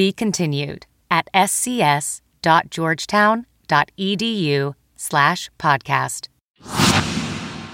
Be continued at scs.georgetown.edu slash podcast.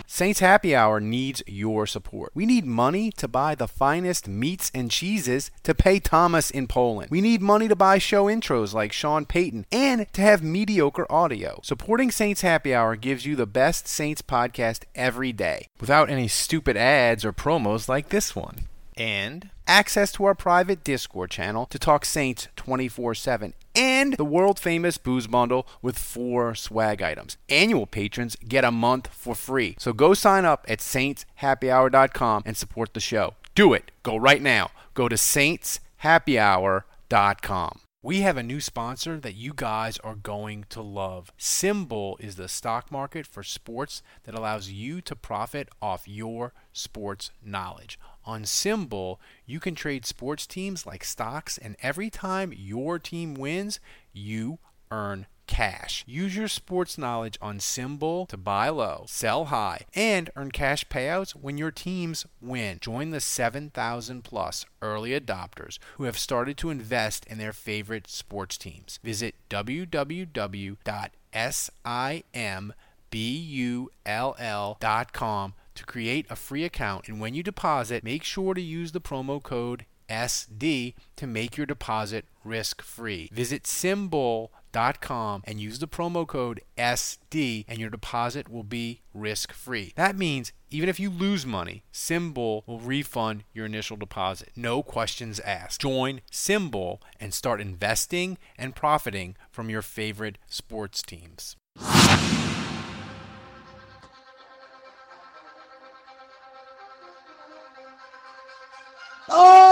Saints Happy Hour needs your support. We need money to buy the finest meats and cheeses to pay Thomas in Poland. We need money to buy show intros like Sean Payton and to have mediocre audio. Supporting Saints Happy Hour gives you the best Saints podcast every day without any stupid ads or promos like this one. And access to our private Discord channel to talk Saints 24 7 and the world famous booze bundle with four swag items. Annual patrons get a month for free. So go sign up at saintshappyhour.com and support the show. Do it. Go right now. Go to saintshappyhour.com. We have a new sponsor that you guys are going to love. SimBull is the stock market for sports that allows you to profit off your sports knowledge. On SimBull, you can trade sports teams like stocks, and every time your team wins, you earn cash. Use your sports knowledge on SimBull to buy low, sell high, and earn cash payouts when your teams win. Join the 7,000 plus early adopters who have started to invest in their favorite sports teams. Visit www.simbull.com to create a free account. And when you deposit, make sure to use the promo code SD to make your deposit risk free. Visit simbull.com and use the promo code SD and your deposit will be risk free. That means even if you lose money, SimBull will refund your initial deposit. No questions asked. Join SimBull and start investing and profiting from your favorite sports teams. Oh,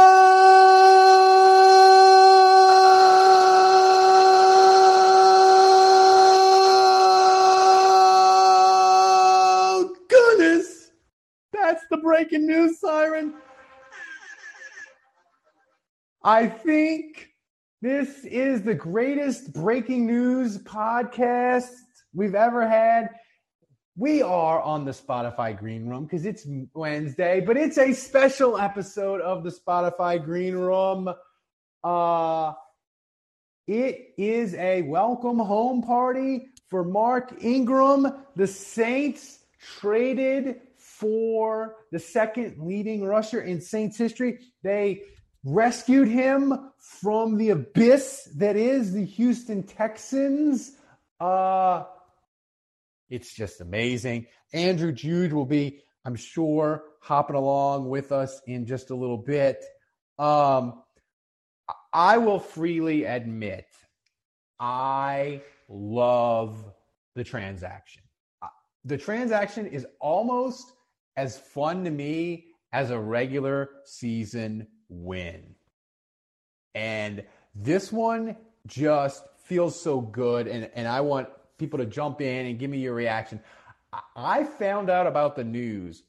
goodness. That's the breaking news siren. I think this is the greatest breaking news podcast we've ever had. We are on the Spotify Green Room because it's Wednesday, but it's a special episode of the Spotify Green Room. Uh, it is a welcome home party for Mark Ingram. The Saints traded for the second leading rusher in Saints history. They rescued him from the abyss that is the Houston Texans. Uh, it's just amazing. Andrew Jude will be, I'm sure, hopping along with us in just a little bit. Um, I will freely admit, I love the transaction. Uh, The transaction is almost as fun to me as a regular season win. And this one just feels so good. And, and I want people to jump in and give me your reaction. I- found out about the news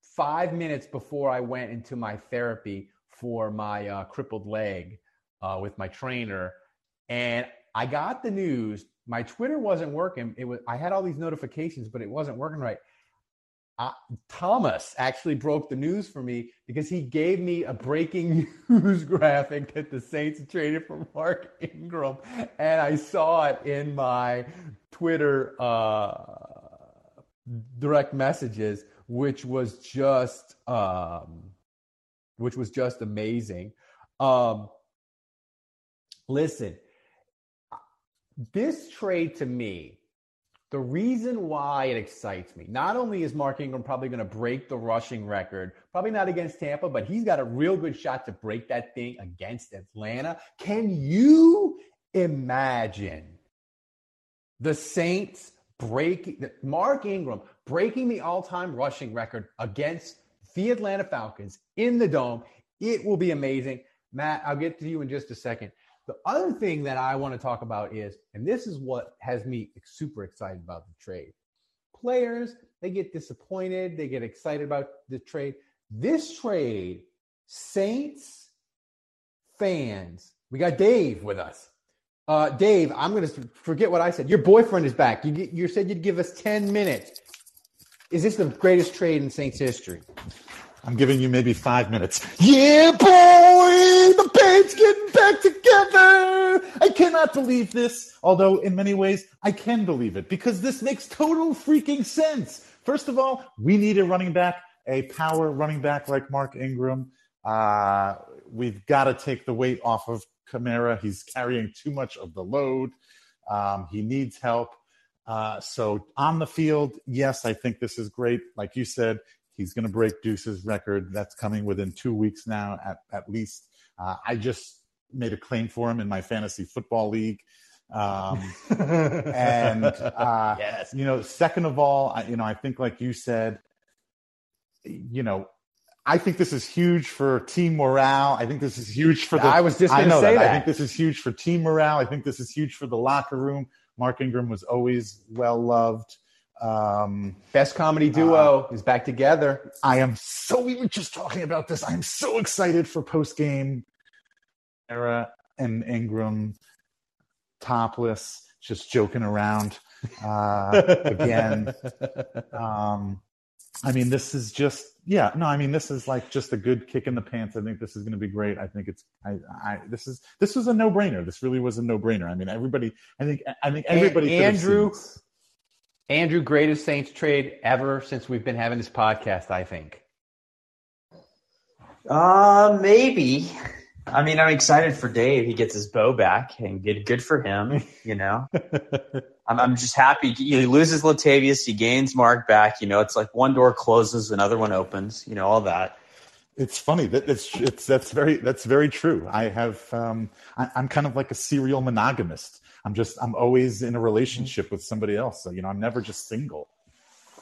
five minutes before I went into my therapy for my uh, crippled leg uh, with my trainer. And I got the news. My Twitter wasn't working. It was I had all these notifications, but it wasn't working right. Uh, Thomas actually broke the news for me because he gave me a breaking news graphic that the Saints traded for Mark Ingram, and I saw it in my Twitter uh, direct messages, which was just um, which was just amazing. Um, listen, this trade to me the reason why it excites me, not only is Mark Ingram probably going to break the rushing record, probably not against Tampa, but he's got a real good shot to break that thing against Atlanta. Can you imagine the Saints breaking Mark Ingram breaking the all-time rushing record against the Atlanta Falcons in the dome? It will be amazing. Matt, I'll get to you in just a second. The other thing that I want to talk about is, and this is what has me super excited about the trade. Players, they get disappointed, they get excited about the trade. This trade, Saints fans, we got Dave with us. Uh, Dave, I'm going to forget what I said. Your boyfriend is back. You, you said you'd give us 10 minutes. Is this the greatest trade in Saints history? I'm giving you maybe five minutes. Yeah, boy, the band's getting back together. I cannot believe this, although in many ways I can believe it because this makes total freaking sense. First of all, we need a running back, a power running back like Mark Ingram. Uh, we've got to take the weight off of Kamara. He's carrying too much of the load. Um, he needs help. Uh, so on the field, yes, I think this is great. Like you said, He's going to break Deuce's record. That's coming within two weeks now, at, at least. Uh, I just made a claim for him in my fantasy football league. Um, and, uh, yes. you know, second of all, I, you know, I think, like you said, you know, I think this is huge for team morale. I think this is huge for the. I was just going to say that. that. I think this is huge for team morale. I think this is huge for the locker room. Mark Ingram was always well loved. Um, Best comedy duo uh, is back together. I am so. We were just talking about this. I'm so excited for post game. Era and Ingram topless, just joking around uh, again. Um, I mean, this is just yeah. No, I mean, this is like just a good kick in the pants. I think this is going to be great. I think it's I, I this is this was a no brainer. This really was a no brainer. I mean, everybody. I think I think everybody. Andrew Andrew, greatest Saints trade ever since we've been having this podcast, I think. Uh, maybe. I mean, I'm excited for Dave. He gets his bow back, and good, good for him. You know, I'm, I'm just happy. He loses Latavius, he gains Mark back. You know, it's like one door closes, another one opens. You know, all that. It's funny that it's it's that's very that's very true. I have um, I, I'm kind of like a serial monogamist. I'm just I'm always in a relationship with somebody else. So, you know, I'm never just single.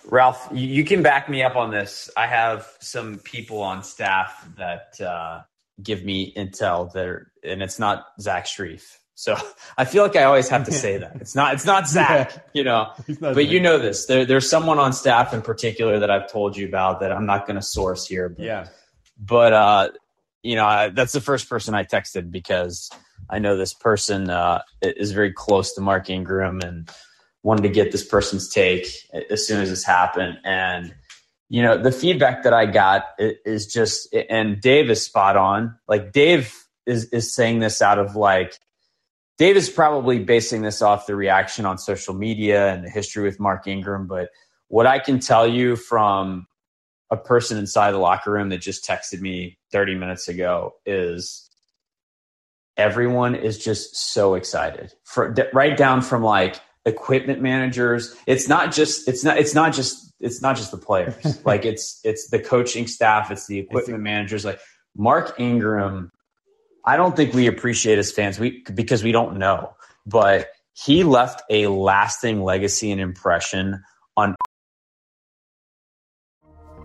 Ralph, you can back me up on this. I have some people on staff that uh, give me intel there, and it's not Zach Strief. So I feel like I always have to say that it's not it's not Zach, yeah. you know. But Zach. you know this. There, there's someone on staff in particular that I've told you about that I'm not going to source here. But, yeah. But uh, you know, I, that's the first person I texted because I know this person uh, is very close to Mark Ingram and wanted to get this person's take as soon as this happened. And you know, the feedback that I got is just, and Dave is spot on. Like Dave is is saying this out of like, Dave is probably basing this off the reaction on social media and the history with Mark Ingram. But what I can tell you from a person inside the locker room that just texted me 30 minutes ago is everyone is just so excited for right down from like equipment managers. It's not just it's not it's not just it's not just the players. Like it's it's the coaching staff it's the equipment managers. Like mark ingram i don't think we appreciate as fans. We because we don't know. But he left a lasting legacy and impression on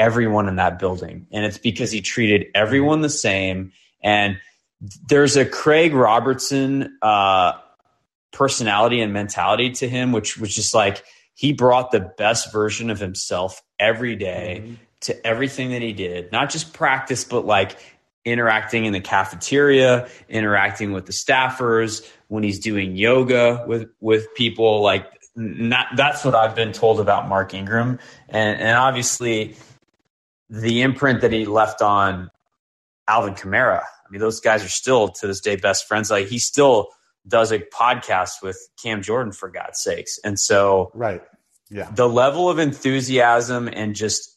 everyone in that building. And it's because he treated everyone the same. And there's a Craig Robertson uh, personality and mentality to him, which was just like he brought the best version of himself every day mm-hmm. to everything that he did, not just practice, but like interacting in the cafeteria, interacting with the staffers, when he's doing yoga with with people like not, that's what I've been told about Mark Ingram. And and obviously the imprint that he left on Alvin Kamara. I mean, those guys are still to this day best friends. Like he still does a podcast with Cam Jordan for God's sakes. And so Right. Yeah. the level of enthusiasm and just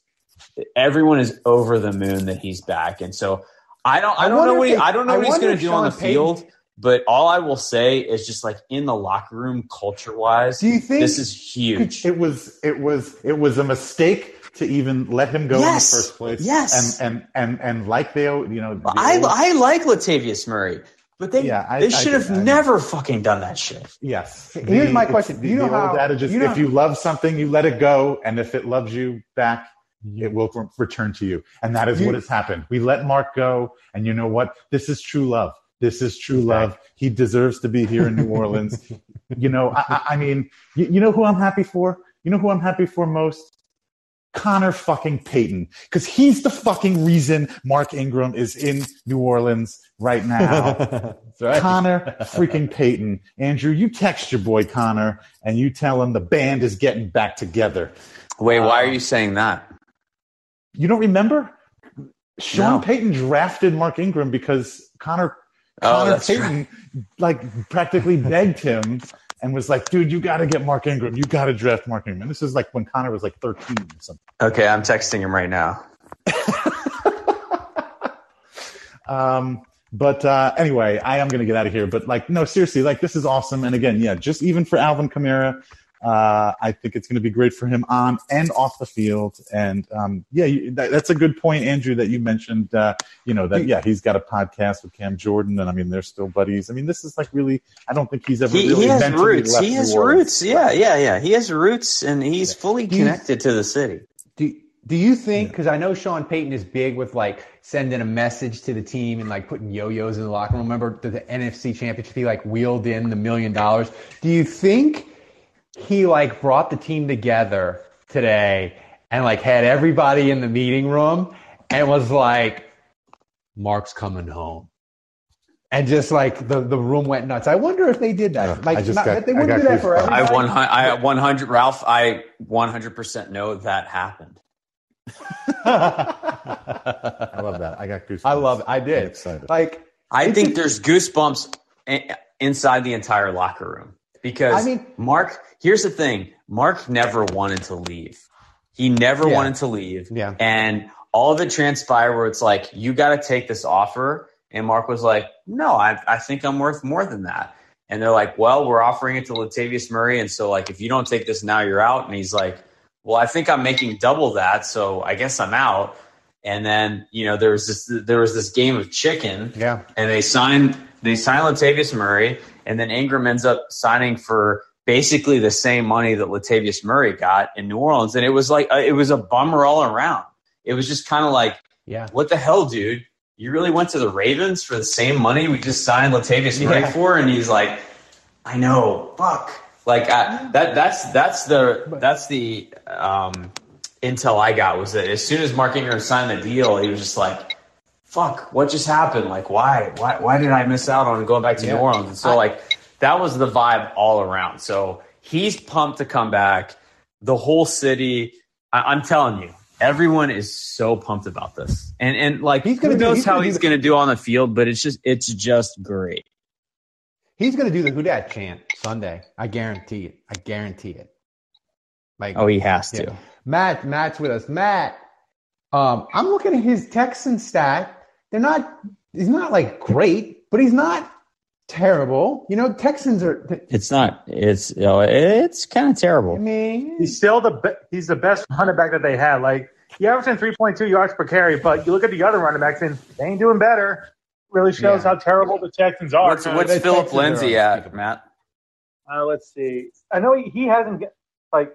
everyone is over the moon that he's back. And so I don't I I don't know what he, I don't know I what he's going to do on the Payton- field, but all I will say is just like in the locker room culture wise, Do you think this is huge. It was it was it was a mistake to even let him go Yes. in the first place. Yes. And and and and like they you know the I old- I like Latavius Murray, but they Yeah, I- they I should have I- never fucking done that shit. Yes. Here's my question. The, You know how- adage is you know if you love something, you let it go, and if it loves you back, it will re- return to you. And that is You- what has happened. We let Mark go, and you know what? This is true love. This is true love. He deserves to be here in New Orleans. you know, I, I- I mean, you, you know who I'm happy for? You know who I'm happy for most? Connor fucking Payton, because he's the fucking reason Mark Ingram is in New Orleans right now. That's right. Connor freaking Payton. Andrew, you text your boy Connor and you tell him the band is getting back together. Wait, why Um, are you saying that? You don't remember? Sean No. Payton drafted Mark Ingram because Connor Oh, Connor that's Payton like practically begged him and was like, dude, you gotta get Mark Ingram. You gotta draft Mark Ingram. And this is like when Connor was like 13 or something. Okay, I'm texting him right now. Um, but uh, anyway, I am going to get out of here. But like, no, seriously, like this is awesome. And again, yeah, just even for Alvin Kamara, uh, I think it's going to be great for him on and off the field. And um, yeah, you, that, that's a good point, Andrew, that you mentioned. Uh, you know that yeah, he's got a podcast with Cam Jordan, and I mean they're still buddies. I mean, this is like really. I don't think he's ever He, really he has mentally roots. left He has roots. Yeah, yeah, yeah. He has roots, and he's fully Do you- connected to the city. Do, do you think, because I know Sean Payton is big with like sending a message to the team and like putting yo yos in the locker room. Remember the, the NFC championship, he like wheeled in the million dollars. Do you think he like brought the team together today and like had everybody in the meeting room and was like, Mark's coming home? And just like the, the room went nuts. I wonder if they did that. Like, I just not, got- they wouldn't got do that for everybody. I one hundred. I one hundred. Ralph. I one hundred percent know that happened. I love that. I got goosebumps. I love it. I I'm did. excited. Like, I think a- there's goosebumps inside the entire locker room because I mean- Mark. Here's the thing: Mark never wanted to leave. He never Yeah. wanted to leave. Yeah. And all of it transpired where it's like, you got to take this offer. And Mark was like, no, I, I think I'm worth more than that. And they're like, well, we're offering it to Latavius Murray. And so, like, if you don't take this now, you're out. And he's like, well, I think I'm making double that. So I guess I'm out. And then, you know, there was this, there was this game of chicken yeah. and they signed they signed Latavius Murray, and then Ingram ends up signing for basically the same money that Latavius Murray got in New Orleans, and it was like uh, it was a bummer all around. It was just kind of like, Yeah. what the hell, dude? You really went to the Ravens for the same money we just signed Latavius Murray Yeah. for, and he's like, I know, fuck. Like I, that. That's that's the that's the um, intel I got was that as soon as Mark Ingram signed the deal, he was just like, fuck, what just happened? Like, why, why, why did I miss out on going back to Yeah. New Orleans? And so, I- like, that was the vibe all around. So he's pumped to come back. The whole city, I, I'm telling you, everyone is so pumped about this. And and like, He's gonna who do- knows he's how gonna he's going to do on the field? But it's just, it's just great. He's going to do the Who Dat chant Sunday. I guarantee it. I guarantee it. Like, Oh, he has to. Yeah. Matt, Matt's with us. Matt, um, I'm looking at his Texan stat. They're not. He's not like great, but he's not terrible. You know, Texans are. It's not. It's you know, it's kind of I terrible. mean, He's still the be- he's the best running back that they had. Like he averaging three point two yards per carry, but you look at the other running backs and they ain't doing better. Really shows Yeah. how terrible the Texans are. What's, what's Philip Texans Lindsay at, unspeakable. Matt? Uh, let's see. I know he, he hasn't get, like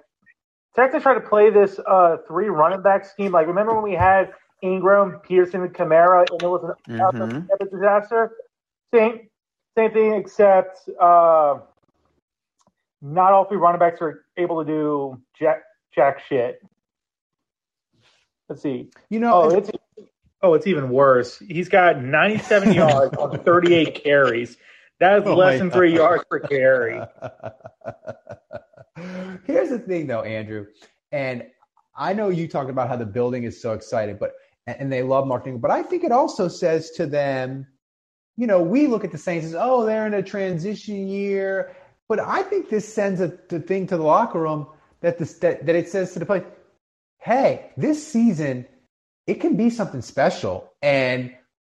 Texans tried to play this uh, three running back scheme. Like remember when we had Ingram, Peterson, and Kamara, and it was an Mhm. epic disaster. Same same thing, except uh, not all three running backs are able to do jack jack shit. Let's see. you know, Oh, it's oh, it's even worse. He's got 97 yards on 38 carries. That is Oh less my than three yards per carry. Here's the thing, though, Andrew, and I know you talked about how the building is so excited, but and they love marketing, but I think it also says to them, you know, we look at the Saints as, oh, they're in a transition year. But I think this sends a, thing to the locker room that, this, that, that it says to the play, hey, this season, it can be something special. And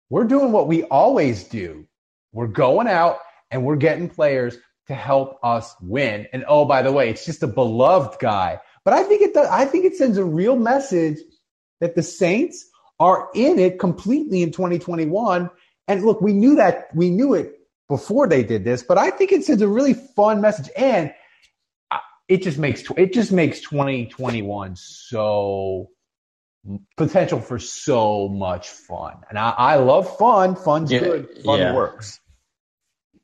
we're doing what we always do. We're going out and we're getting players to help us win. And oh, by the way, it's just a beloved guy. But I think it does, I think it sends a real message that the Saints are in it completely in 2021. And look, we knew that we knew it before they did this, but I think it sends a really fun message, and it just makes it just makes 2021 so potential for so much fun. And I, I love fun. Fun's yeah, good. Fun yeah. works.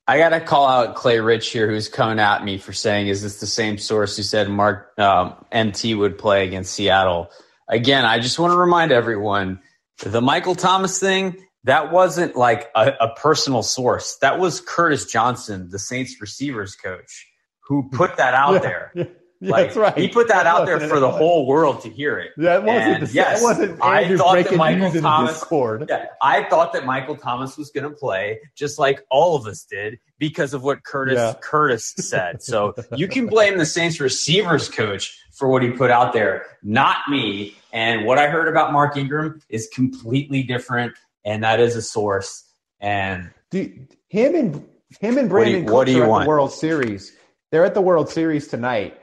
I got to call out Clay Rich here, who's coming at me for saying, "Is this the same source who said Mark um, MT would play against Seattle?" Again, I just want to remind everyone the Michael Thomas thing, that wasn't like a, a, personal source. That was Curtis Johnson, the Saints receivers coach, who put that out yeah, there. Yeah, like, that's right. He put that, that out there for the whole world to hear it. That wasn't the, yes, wasn't I thought that Michael Thomas. Yeah, I thought that Michael Thomas was going to play just like all of us did because of what Curtis yeah. Curtis said. So you can blame the Saints receivers coach for what he put out there, not me. And what I heard about Mark Ingram is completely different, and that is a source. And do, him and him and Brandon what do you, what do you are want? at the World Series. They're at the World Series tonight.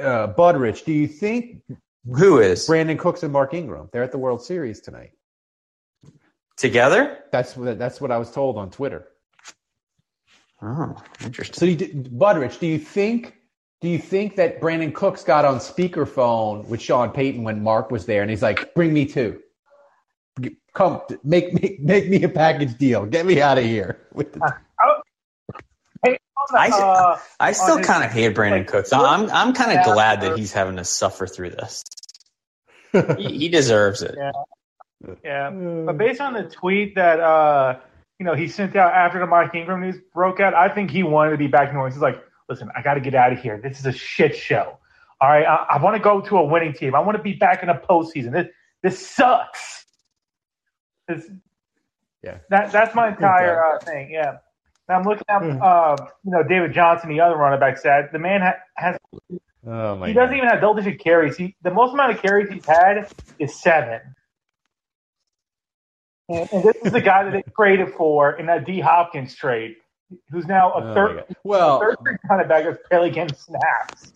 Uh, Budrich, do you think who is Brandin Cooks and Mark Ingram? They're at the World Series tonight. Together? That's what that's what I was told on Twitter. Oh, interesting. So, you, Budrich, do you think do you think that Brandin Cooks got on speakerphone with Sean Payton when Mark was there, and he's like, "Bring me two, come make me make me a package deal, get me out of here." With the- I, uh, I still kind of hate Brandon like, Cooks. I'm I'm kind of glad that he's having to suffer through this. he, he, deserves it. Yeah. yeah, but based on the tweet that uh, you know he sent out after the Mark Ingram news broke out, I think he wanted to be back in New Orleans. He's like, listen, I got to get out of here. This is a shit show. All right, I, I want to go to a winning team. I want to be back in a postseason. This this sucks. This, yeah, that that's my entire uh, thing. Yeah. Now I'm looking at hmm. uh, you know David Johnson, the other running back said the man ha- has. Oh my he doesn't even have double digit carries. He the most amount of carries he's had is seven. And, and this is the guy that they traded for in that D Hopkins trade who's now a oh third, well, a third kind of back that's barely getting snaps.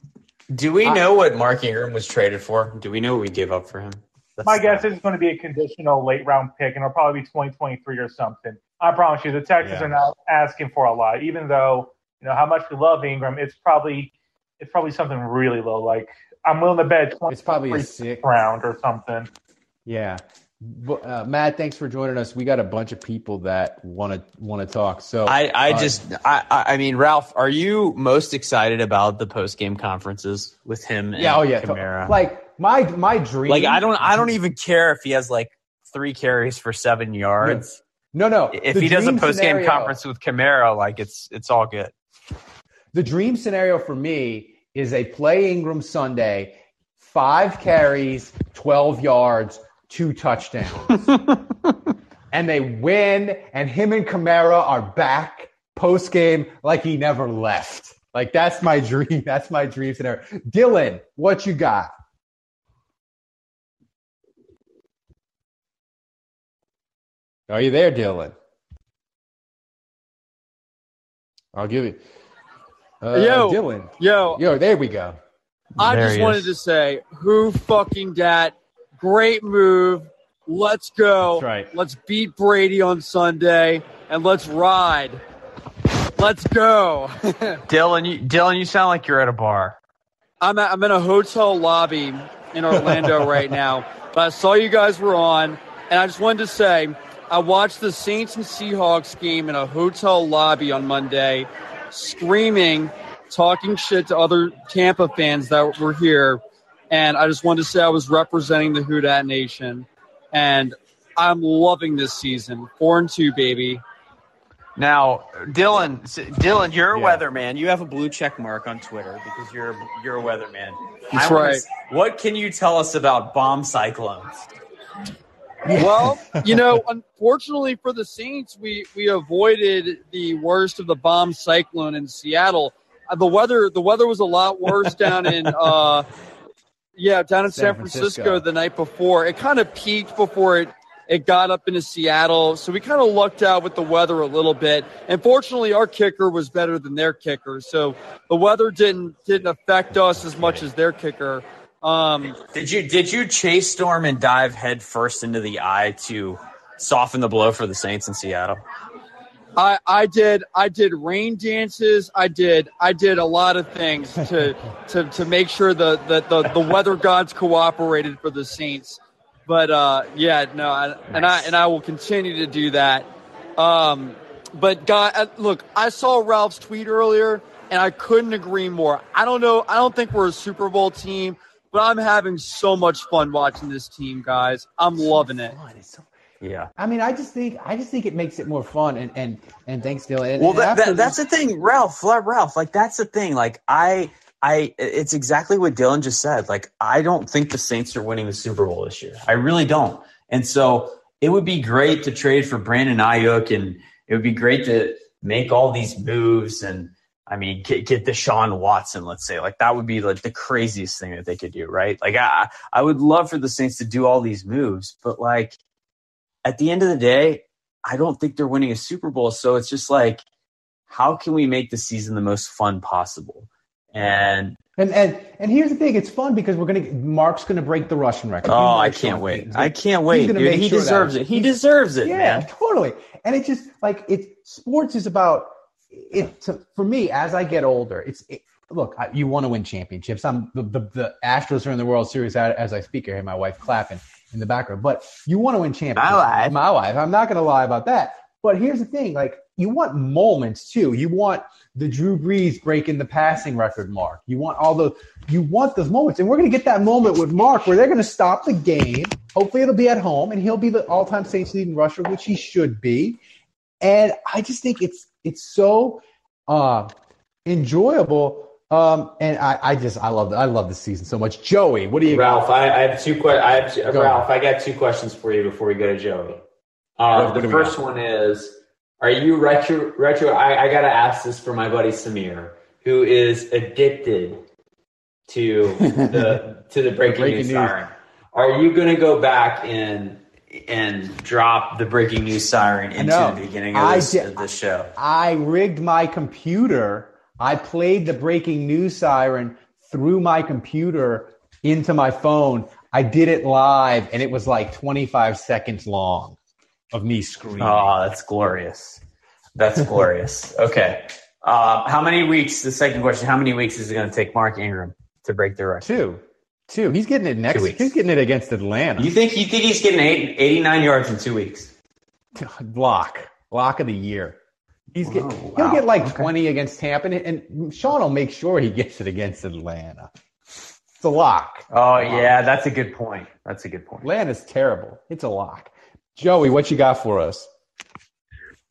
Do we know I, what Mark Ingram was traded for? Do we know what we gave up for him? That's my guess is it's going to be a conditional late round pick, and it'll probably be 2023 or something. I promise you, the Texans yeah. are not asking for a lot, even though you know how much we love Ingram. It's probably it's probably something really low. Like I'm willing to bet it's probably a six round or something. Yeah, uh, Matt, thanks for joining us. We got a bunch of people that want to want to talk. So I, I uh, just, I, I mean, Ralph, are you most excited about the post game conferences with him? yeah, oh yeah, Kamara? like my my dream. Like I don't, I don't even care if he has like three carries for seven yards. No, no. no. If he does a post game conference with Kamara, like it's it's all good. The dream scenario for me is a play Ingram Sunday, five carries, twelve yards two touchdowns. and they win, and him and Kamara are back post game like he never left. Like that's my dream. That's my dream scenario. Dylan, what you got? Are you there, Dylan? I'll give you. Uh, yo, Dylan. Yo, yo, there we go. I there just wanted is. to say, who fucking dat Great move. Let's go. That's right. Let's beat Brady on Sunday and let's ride. Let's go. Dylan, you, Dylan, you sound like you're at a bar. I'm, at, I'm in a hotel lobby in Orlando right now. But I saw you guys were on, and I just wanted to say I watched the Saints and Seahawks game in a hotel lobby on Monday, screaming, talking shit to other Tampa fans that were here and I just wanted to say I was representing the Who Dat Nation. And I'm loving this season. Four and two, baby. Now, Dylan, Dylan, you're a yeah. weatherman. You have a blue check mark on Twitter because you're you're a weatherman. That's right. what can you tell us about bomb cyclones? Well, you know, unfortunately for the Saints, we we avoided the worst of the bomb cyclone in Seattle. Uh, the weather the weather was a lot worse down in uh, yeah down in San, San Francisco. Francisco the night before. It kind of peaked before it it got up into Seattle, so we kind of lucked out with the weather a little bit. And fortunately, our kicker was better than their kicker, so the weather didn't didn't affect us as much as their kicker. Um, did you did you chase storm and dive head first into the eye to soften the blow for the Saints in Seattle? I, I did I did rain dances. I did I did a lot of things to to, to make sure the, the, the, the weather gods cooperated for the Saints. But uh, yeah, no, I, nice. and I and I will continue to do that. Um, but God, uh, look, I saw Ralph's tweet earlier, and I couldn't agree more. I don't know. I don't think we're a Super Bowl team, but I'm having so much fun watching this team, guys. I'm loving it. Yeah. I mean, I just think I just think it makes it more fun, and and and thanks, Dylan. And, well, that, that, that's the thing, Ralph. Ralph, like that's the thing. Like I I it's exactly what Dylan just said. Like I don't think the Saints are winning the Super Bowl this year. I really don't. And so it would be great to trade for Brandon Aiyuk, and it would be great to make all these moves and I mean get get Deshaun Watson. Let's say like that would be like the craziest thing that they could do, right? Like I I would love for the Saints to do all these moves, but like at the end of the day, I don't think they're winning a Super Bowl. So it's just like, how can we make the season the most fun possible? And and and and here's the thing: it's fun because we're gonna Mark's gonna break the rushing record. Oh, I can't wait! I can't wait, dude. He sure deserves it. He deserves it. Yeah, man. totally. And it just like it. Sports is about it. To, for me, as I get older, it's it, look. I, you want to win championships. I'm the, the the Astros are in the World Series as I speak. Hear my wife clapping in the background, but you want to win championships. My wife. My wife. I'm not gonna lie about that. But here's the thing: like you want moments too. You want the Drew Brees breaking the passing record mark. You want all the you want those moments, and we're going to get that moment with Mark where they're going to stop the game. Hopefully, it'll be at home, and he'll be the all-time Saints leading rusher, which he should be. And I just think it's it's so uh, enjoyable. Um, and I, I just I love I love the season so much. Joey, what do you? Ralph, I, I, have two questions. I have two, Ralph, I got two questions for you before we go to Joey. Uh, the first one is are you retro? Retro? I, I gotta ask this for my buddy Samir, who is addicted to the to the breaking, breaking news, news siren. Are you gonna go back and and drop the breaking news siren into no, the beginning of this, did, of this show? I rigged my computer. I played the breaking news siren through my computer into my phone. I did it live, and it was like 25 seconds long of me screaming. Oh, that's glorious. That's glorious. Okay. Uh, how many weeks? The second question: How many weeks is it going to take Mark Ingram to break the record? Two. Two. He's getting it next. week. He's getting it against Atlanta. You think? You think he's getting eight, 89 yards in two weeks? Block. Block of the year. He's get, oh, wow. he'll get like okay. 20 against Tampa, and, and Sean will make sure he gets it against Atlanta. It's a lock. Oh yeah, that's a good point. That's a good point. Atlanta's terrible. It's a lock. Joey, what you got for us?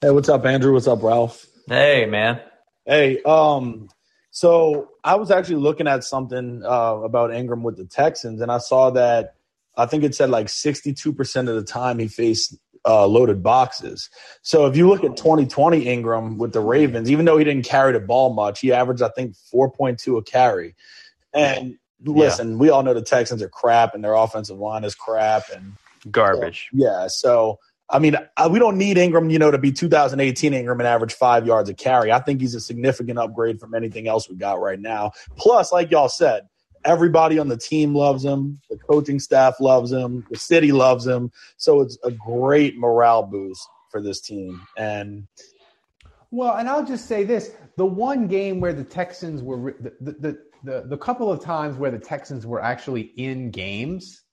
Hey, what's up, Andrew? What's up, Ralph? Hey, man. Hey, um, so I was actually looking at something uh, about Ingram with the Texans, and I saw that I think it said like 62% of the time he faced uh, loaded boxes. So if you look at 2020 Ingram with the Ravens, even though he didn't carry the ball much, he averaged, I think, 4.2 a carry. And listen, yeah. we all know the Texans are crap and their offensive line is crap. And Garbage. So, yeah. So, I mean, I, we don't need Ingram, you know, to be 2018 Ingram and average five yards a carry. I think he's a significant upgrade from anything else we got right now. Plus, like y'all said, everybody on the team loves him. The coaching staff loves him. The city loves him. So it's a great morale boost for this team. And well, and I'll just say this: the one game where the Texans were the the the, the couple of times where the Texans were actually in games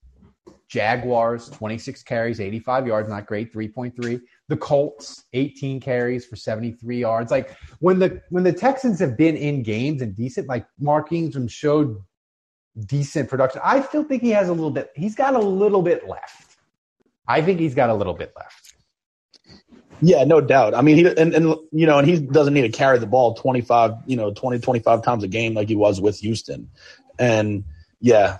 Jaguars, 26 carries, 85 yards, not great, 3.3. The Colts, 18 carries for 73 yards. Like when the when the Texans have been in games and decent, like Mark Ingram showed decent production. I still think he has a little bit. He's got a little bit left. I think he's got a little bit left. Yeah, no doubt. I mean, he and, and you know, and he doesn't need to carry the ball 25, you know, 20, 25 times a game like he was with Houston. And yeah.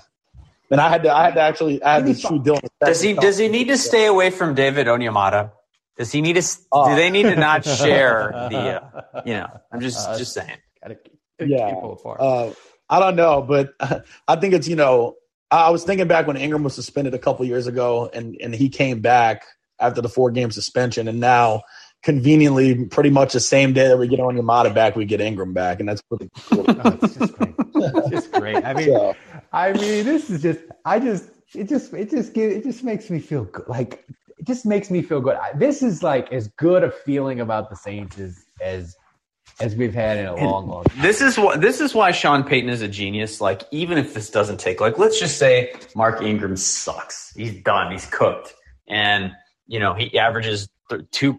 And I had to I had to actually I had to shoot Dylan. Does he does he need to stay away from David Onyemata? Does he need to? Do they need to not share the? Uh, you know, I'm just Uh, just saying. yeah. I don't know, but I think it's you know I was thinking back when Ingram was suspended a couple years ago, and and he came back after the four game suspension, and now conveniently, pretty much the same day that we get Onyemata back, we get Ingram back, and that's pretty cool. Oh, it's just great. I mean, So- I mean, this is just. I just. It just. It just. Give, it just makes me feel good. Like it just makes me feel good. I, this is like as good a feeling about the Saints as as as we've had in a long, long. time. This is what this is why Sean Payton is a genius. Like, even if this doesn't take, like, let's just say Mark Ingram sucks. He's done. He's cooked, and you know he averages th- two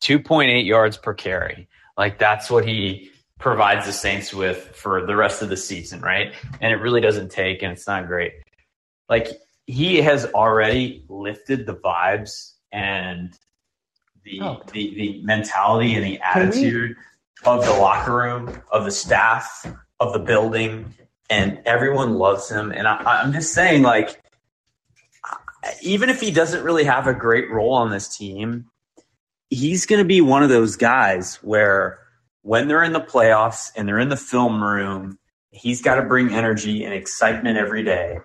two point eight yards per carry. Like that's what he provides the Saints with for the rest of the season, right? And it really doesn't take, and it's not great. Like he has already lifted the vibes and the Oh. the, the mentality and the attitude of the locker room, of the staff, of the building, and everyone loves him. And I, I'm just saying, like, even if he doesn't really have a great role on this team, he's going to be one of those guys where when they're in the playoffs and they're in the film room, he's got to bring energy and excitement every day.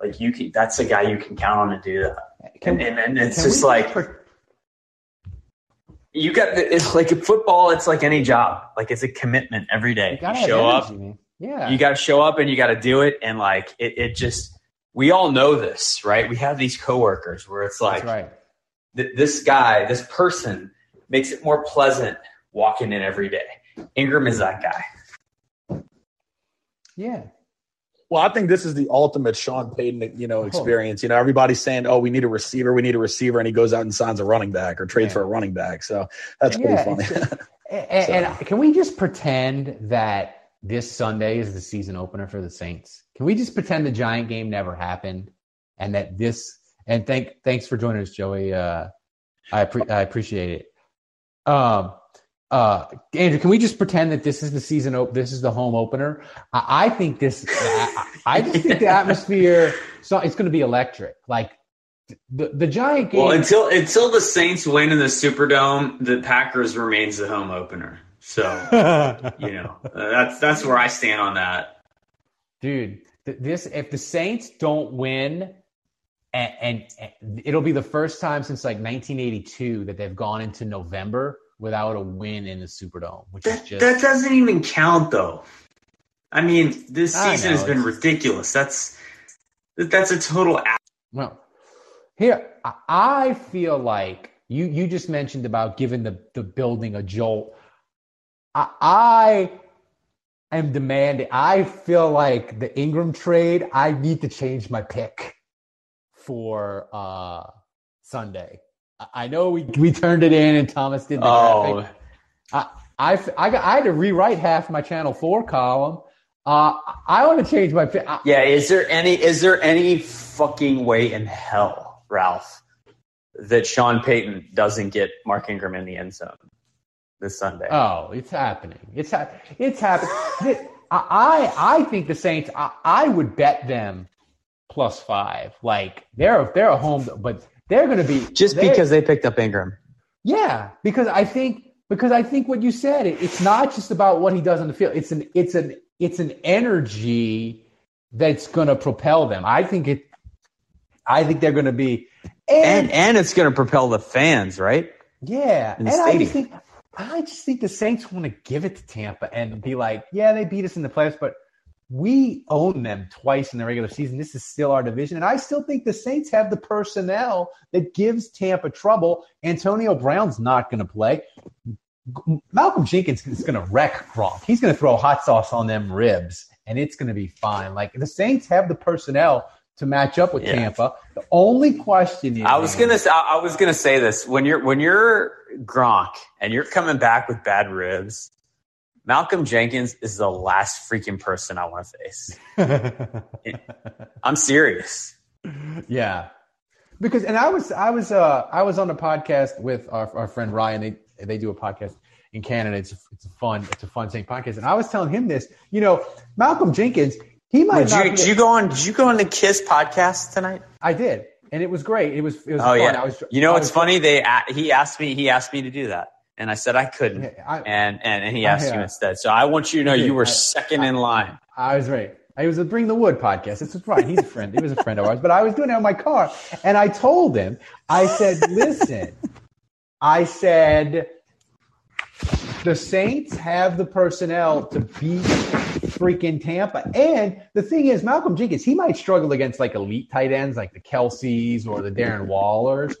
Like you can, that's a guy you can count on to do that. Can- and, and, and it's just like you got the, it's like football. It's like any job. Like it's a commitment every day. You, gotta have show up. man. Yeah. You got to show up and you got to do it. And like it, it just we all know this, right? We have these coworkers where it's like right. th- this guy, this person makes it more pleasant walking in every day. Ingram is that guy. Yeah. Well, I think this is the ultimate Sean Payton, you know, experience. You know, everybody's saying, "Oh, we need a receiver, we need a receiver," and he goes out and signs a running back or trades for a running back. So that's pretty Yeah, funny. it's- And, and can we just pretend that this Sunday is the season opener for the Saints? Can we just pretend the Giant game never happened, and that this? And thank thanks for joining us, Joey. Uh, I appre- I appreciate it. Um, uh, Andrew, can we just pretend that this is the season? Op- this is the home opener. I, I think this. I, I just think the atmosphere. So it's going to be electric. Like the the Giant game. Well, until until the Saints win in the Superdome, the Packers remains the home opener. So you know uh, that's that's where I stand on that. dude th- this if the saints don't win and, and, and it'll be the first time since like 1982 that they've gone into november without a win in the superdome which is just That doesn't even count, though. I mean, this I season know, has been ridiculous. That's that's a total. well here I- i feel like you you just mentioned about giving the the building a jolt i i am demanding i feel like the ingram trade i need to change my pick for uh sunday I- know we we turned it in and thomas did the Oh. graphic. I, I, I, got, I had to rewrite half my channel 4 column uh, I want to change my. I- Yeah, is there any is there any fucking way in hell, Ralph, that Sean Payton doesn't get Mark Ingram in the end zone this Sunday? Oh, it's happening. It's ha- it's happening. I I I think the Saints. I, I would bet them plus five. Like they're they're a home, but they're going to be Just because they picked up Ingram. Yeah, because I think because I think what you said. It, it's not just about what he does on the field. It's an it's an it's an energy that's going to propel them. I think it. I think they're going to be. And and it's going to propel the fans, right? Yeah, and I just think I just think the Saints want to give it to Tampa and be like, yeah, they beat us in the playoffs, but we own them twice in the regular season. This is still our division, and I still think the Saints have the personnel that gives Tampa trouble. Antonio Brown's not going to play. Malcolm Jenkins is going to wreck Gronk. He's going to throw hot sauce on them ribs, and it's going to be fine. Like the Saints have the personnel to match up with Yeah. Tampa. The only question is, I was gonna say, I I was gonna say this when you're when you're Gronk and you're coming back with bad ribs. Malcolm Jenkins is the last freaking person I want to face. I'm serious. Yeah. because and I was I was uh I was on a podcast with our, our friend Ryan. They they do a podcast in Canada. It's it's a fun it's a fun Saint podcast, and I was telling him this. You know, Malcolm Jenkins. He might not. you, did you go on? Did you go on the Kiss podcast tonight? I did, and it was great. It was it was Oh fun. yeah. I was, you know I what's funny? They he asked me. He asked me to do that, and I said I couldn't. I- and, and and he I- asked you instead. So I want you to know you were I- second in line. I was right. It was a Bring the Wood podcast. This was right. He's a friend. He was a friend of ours. But I was doing it in my car, and I told him. I said, "Listen," I said, "The Saints have the personnel to beat freaking Tampa." And the thing is, Malcolm Jenkins, he might struggle against like elite tight ends, like the Kelces or the Darren Wallers.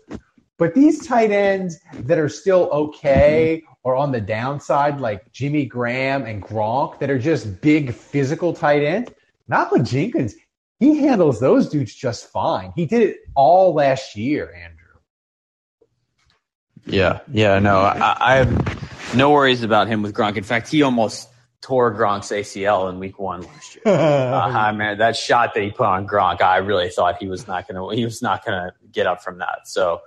But these tight ends that are still okay or on the downside, like Jimmy Graham and Gronk, that are just big physical tight ends, Malcolm Jenkins, he handles those dudes just fine. He did it all last year, Andrew. Yeah, yeah, no, I, I have no worries about him with Gronk. In fact, he almost tore Gronk's ACL in Week One last year. uh, man, that shot that he put on Gronk, I really thought he was not gonna he was not gonna get up from that. So,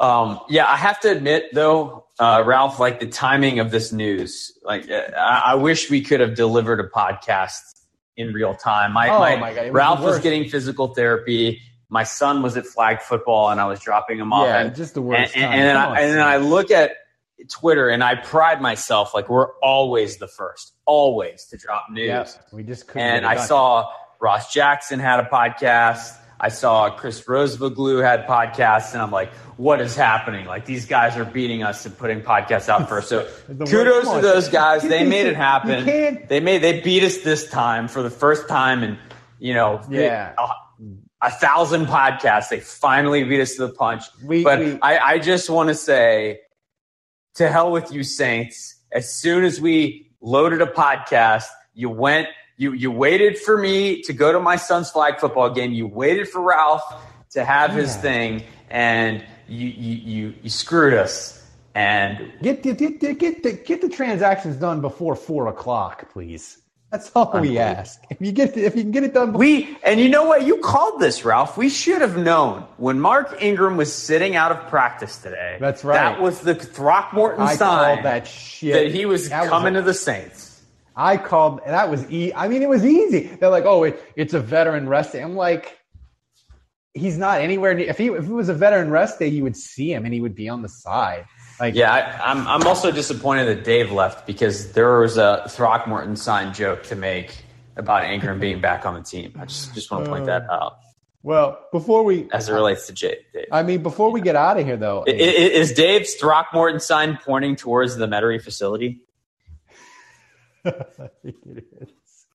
um, yeah, I have to admit though, uh, Ralph, like the timing of this news, like uh, I, I wish we could have delivered a podcast in real time. My, Oh, my, my God, Ralph was getting physical therapy. My son was at flag football, and I was dropping him off. Yeah, and, just the worst And, and, and then, I, and then I look at Twitter, and I pride myself like we're always the first, always to drop news. Yeah, we just couldn't. And I saw Ross Jackson had a podcast. I saw Chris Rosvoglou had podcasts, and I'm like, what is happening? Like these guys are beating us and putting podcasts out first. So kudos to those guys. They made it happen. They made they beat us this time for the first time and you know Yeah. a, a thousand podcasts. They finally beat us to the punch. We- but we- I, I just want to say to hell with you, Saints. As soon as we loaded a podcast, you went, you you waited for me to go to my son's flag football game. You waited for Ralph to have his thing, and you you you, you screwed us. And Get get get get get the, get the transactions done before four o'clock, please. That's all we ask. If you get if you can get it done, before, we and you know what? You called this, Ralph. We should have known when Mark Ingram was sitting out of practice today. That's right. That was the Throckmorton I sign that shit. that he was That coming a- to the Saints. I called, and that was e. I mean, it was easy. They're like, "Oh, it, it's a veteran rest day." I'm like, he's not anywhere near. If he if it was a veteran rest day, you would see him, and he would be on the side. Like, Yeah, I, I'm. I'm also disappointed that Dave left because there was a Throckmorton sign joke to make about Ingram being back on the team. I just just want to point that uh, out well, before we, as it relates to Jay, Dave. I mean, before we get out of here, though, I- I- Is Dave's Throckmorton sign pointing towards the Metairie facility? I it is.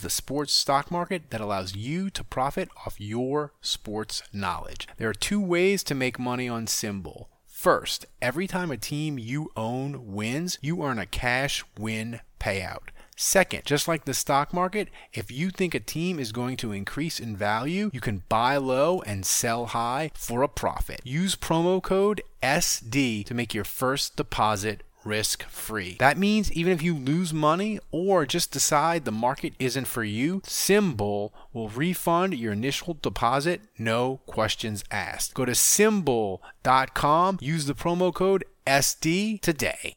The sports stock market that allows you to profit off your sports knowledge. There are two ways to make money on SimBull. First, every time a team you own wins, you earn a cash win payout. Second, just like the stock market, if you think a team is going to increase in value, you can buy low and sell high for a profit. Use promo code SD to make your first deposit risk free. That means even if you lose money or just decide the market isn't for you, SimBull will refund your initial deposit, no questions asked. Go to simbull.com, use the promo code SD today.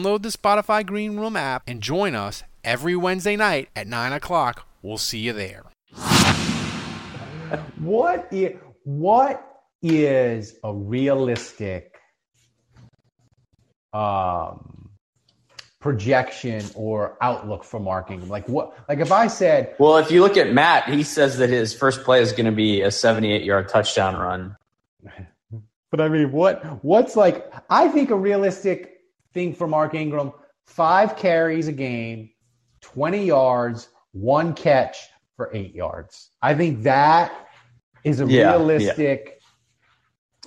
the Spotify Green Room app and join us every Wednesday night at 9 o'clock. We'll see you there. What is what is a realistic um, projection or outlook for Mark Ingram? Like what? Like if I said, Well, if you look at Matt, he says that his first play is going to be a 78 yard touchdown run. but I mean, what? What's like? I think a realistic thing for Mark Ingram: five carries a game, twenty yards, one catch for eight yards. I think that is a Yeah, realistic.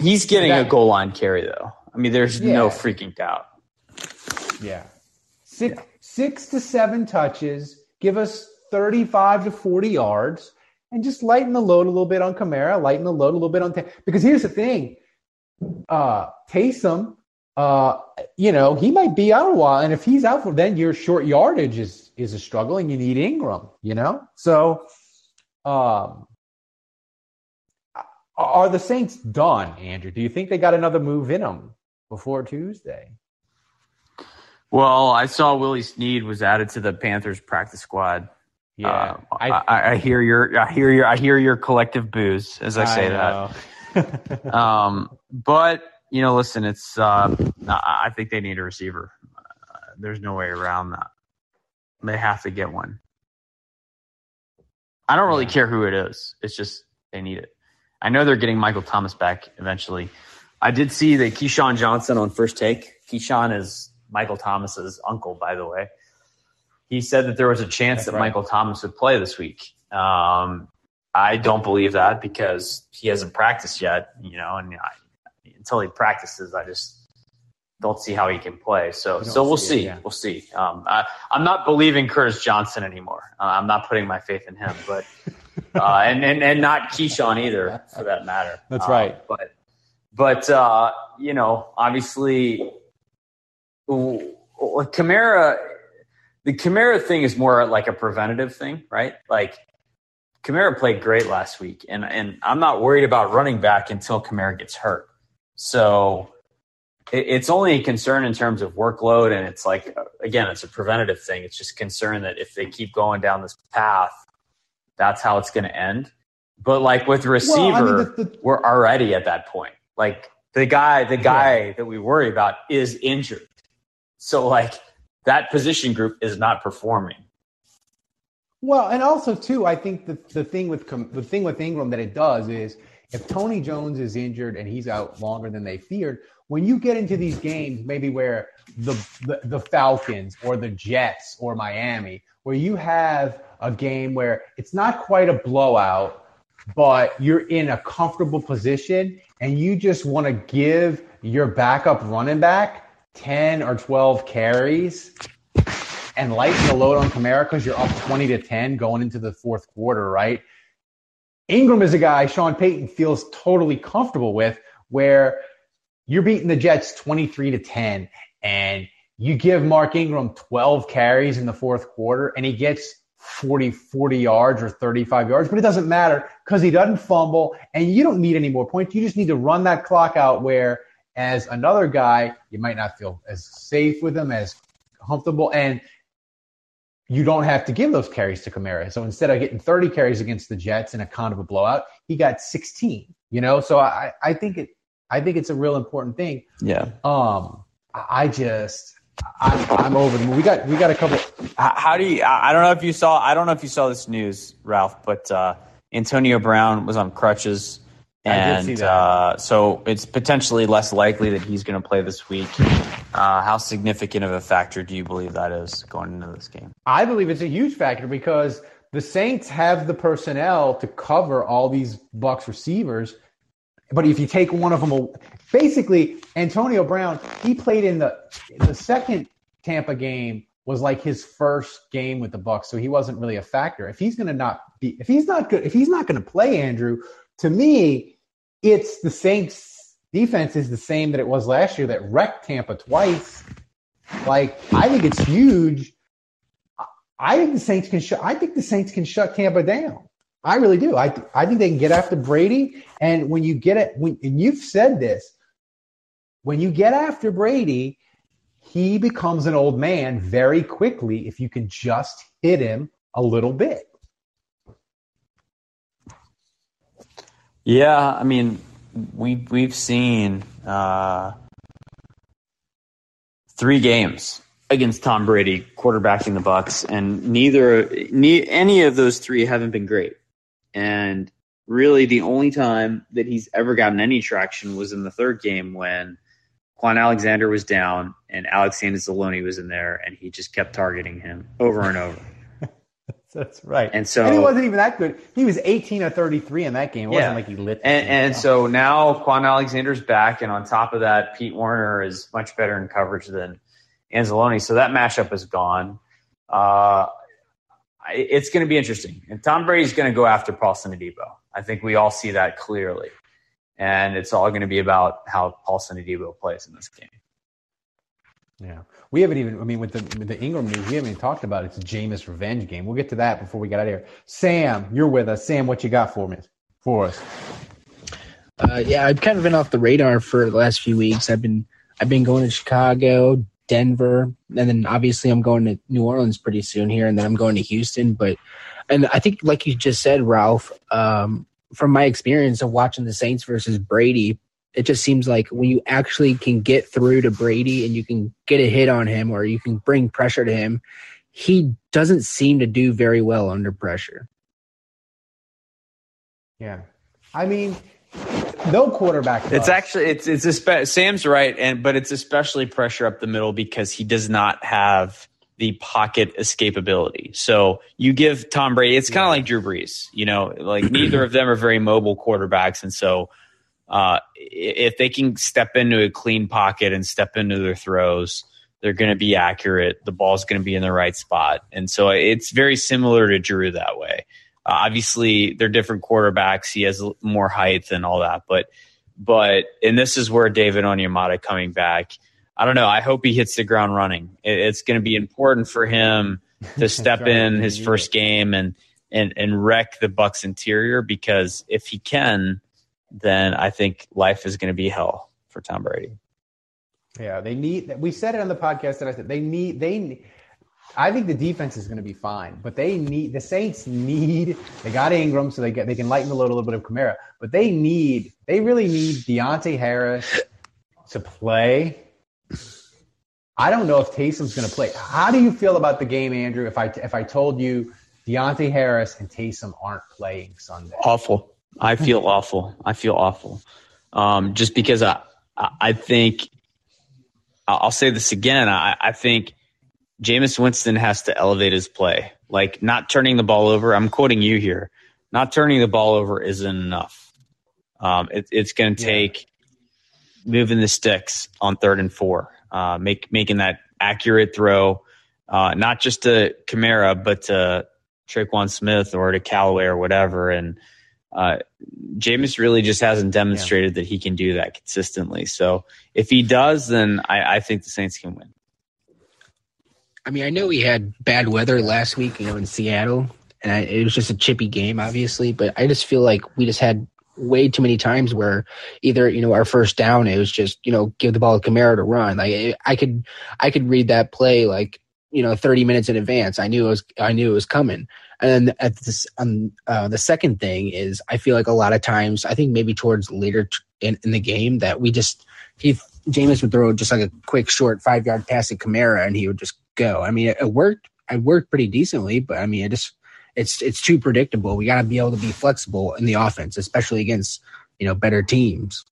He's getting That- a goal line carry though. I mean, there's no freaking doubt. Yeah. Six six to seven touches, give us 35 to 40 yards, and just lighten the load a little bit on Kamara, lighten the load a little bit on Ta- because here's the thing. Uh Taysom, uh, you know, he might be out a while. And if he's out for then your short yardage is is a struggle and you need Ingram, you know? So um are the Saints done, Andrew? Do you think they got another move in them before Tuesday? Well, I saw Willie Snead was added to the Panthers practice squad. Yeah, Uh, I, I, I hear your, I hear your, I hear your collective boos as I say that. um, but you know, listen, it's. Uh, I think they need a receiver. Uh, there's no way around that. They have to get one. I don't really care who it is. It's just they need it. I know they're getting Michael Thomas back eventually. I did see that Keyshawn Johnson on first take. Keyshawn is Michael Thomas's uncle, by the way. He said that there was a chance That's that right. Michael Thomas would play this week. Um, I don't believe that because he hasn't practiced yet, you know, and I, until he practices, I just don't see how he can play. So, so we'll see see. yeah. We'll see. Um, I, I'm not believing Curtis Johnson anymore. Uh, I'm not putting my faith in him, but uh, and, and and not Keyshawn either, for that matter. That's Uh, right. But but uh, you know, obviously, Kamara, the Kamara thing is more like a preventative thing, right? Like Kamara played great last week, and and I'm not worried about running back until Kamara gets hurt. So it, it's only a concern in terms of workload, and it's like again, it's a preventative thing. It's just concern that if they keep going down this path, that's how it's going to end. But like with receiver, Well, I mean, the- the- we're already at that point. Like the guy, the guy that we worry about is injured. So like that position group is not performing. Well, and also too, I think the the thing with the thing with Ingram that it does is if Tony Jones is injured and he's out longer than they feared, when you get into these games, maybe where the the, the Falcons or the Jets or Miami, where you have a game where it's not quite a blowout, but you're in a comfortable position and you just want to give your backup running back 10 or 12 carries and lighten the load on Kamara because you're up 20 to 10 going into the fourth quarter, right? Ingram is a guy Sean Payton feels totally comfortable with where you're beating the Jets 23 to 10 and you give Mark Ingram 12 carries in the fourth quarter and he gets 40, 40 yards or 35 yards, but it doesn't matter because he doesn't fumble and you don't need any more points. You just need to run that clock out where as another guy, you might not feel as safe with him, as comfortable. And you don't have to give those carries to Kamara. So instead of getting 30 carries against the Jets in a kind of a blowout, he got 16. You know, so I, I think it I think it's a real important thing. Yeah. Um, I just I'm, I'm over the moon. We got we got a couple. How, do you? I I don't know if you saw. I don't know if you saw this news, Ralph, but uh, Antonio Brown was on crutches, and. Uh, so it's potentially less likely that he's going to play this week. Uh, how significant of a factor do you believe that is going into this game? I believe it's a huge factor because the Saints have the personnel to cover all these Bucks receivers. But if you take one of them, basically Antonio Brown, he played in the the second Tampa game was like his first game with the Bucks, so he wasn't really a factor. If he's going to not be, if he's not good, if he's not going to play, Andrew, to me, it's the Saints defense is the same that it was last year that wrecked Tampa twice. Like I think it's huge. I think the Saints can shut. I think the Saints can shut Tampa down. I really do. I I think they can get after Brady. And when you get it, when and you've said this, when you get after Brady, he becomes an old man very quickly if you can just hit him a little bit. Yeah, I mean, we we've seen uh, three games against Tom Brady quarterbacking the Bucks, and neither ne- any of those three haven't been great. And really, the only time that he's ever gotten any traction was in the third game when Kwon Alexander was down and Alex Anzalone was in there, and he just kept targeting him over and over. That's right. And so and he wasn't even that good. He was 18 or 33 in that game. It Yeah. wasn't like he lit. And, and so now Kwon Alexander's back, and on top of that, Pete Werner is much better in coverage than Anzalone. So that matchup is gone. Uh, it's going to be interesting. And Tom Brady's going to go after Paulson Adebo. I think we all see that clearly. And it's all going to be about how Paulson Adebo plays in this game. Yeah, we haven't even. I mean, with the with the Ingram news, we haven't even talked about it. It's a Jameis revenge game. We'll get to that before we get out of here. Sam, you're with us. Sam, what you got for me? For us? Uh, yeah, I've kind of been off the radar for the last few weeks. I've been I've been going to Chicago, Denver, and then obviously I'm going to New Orleans pretty soon here, and then I'm going to Houston. But and I think, like you just said, Ralph, um, from my experience of watching the Saints versus Brady, it just seems like when you actually can get through to Brady and you can get a hit on him or you can bring pressure to him, he doesn't seem to do very well under pressure. Yeah, I mean, no quarterback. It's actually it's it's espe- Sam's right, and but it's especially pressure up the middle because he does not have the pocket escapability. So you give Tom Brady, it's kind of like Drew Brees. You know, like neither of them are very mobile quarterbacks, and so uh, if they can step into a clean pocket and step into their throws, they're going to be accurate. The ball's going to be in the right spot, and so it's very similar to Drew that way. Uh, obviously, they're different quarterbacks. He has more height and all that, but but and this is where David Onyemata coming back. I don't know. I hope he hits the ground running. It, it's going to be important for him to step in his first game and and and wreck the Bucks interior because if he can, then I think life is going to be hell for Tom Brady. Yeah, they need. We said it on the podcast that I said they need. They. I think the defense is going to be fine, but they need the Saints need. They got Ingram, so they get they can lighten the load a little bit of Kamara, but they need. They really need Deonte Harris to play. I don't know if Taysom's going to play. How do you feel about the game, Andrew? If I if I told you Deonte Harris and Taysom aren't playing Sunday, Awful. I feel awful. I feel awful. Um, just because I, I think I'll I'll say this again. I, I think Jameis Winston has to elevate his play. Like not turning the ball over. I'm quoting you here. Not turning the ball over isn't enough. Um, it, it's going to take moving the sticks on third and four, uh, make making that accurate throw, uh, not just to Kamara, but to Tre'Quan Smith or to Callaway or whatever. And uh, Jameis really just hasn't demonstrated that he can do that consistently. So if he does, then I, I think the Saints can win. I mean, I know we had bad weather last week, you know, in Seattle, and I, it was just a chippy game, obviously. But I just feel like we just had way too many times where either you know our first down it was just you know give the ball to Kamara to run. Like I could I could read that play like you know 30 minutes in advance. I knew it was I knew it was coming. And then at this um uh, the second thing is I feel like a lot of times I think maybe towards later t- in, in the game that we just he Jameis would throw just like a quick short five yard pass at Kamara and he would just go. I mean, it, it worked. It worked pretty decently, but I mean, it just it's it's too predictable. We got to be able to be flexible in the offense, especially against you know better teams.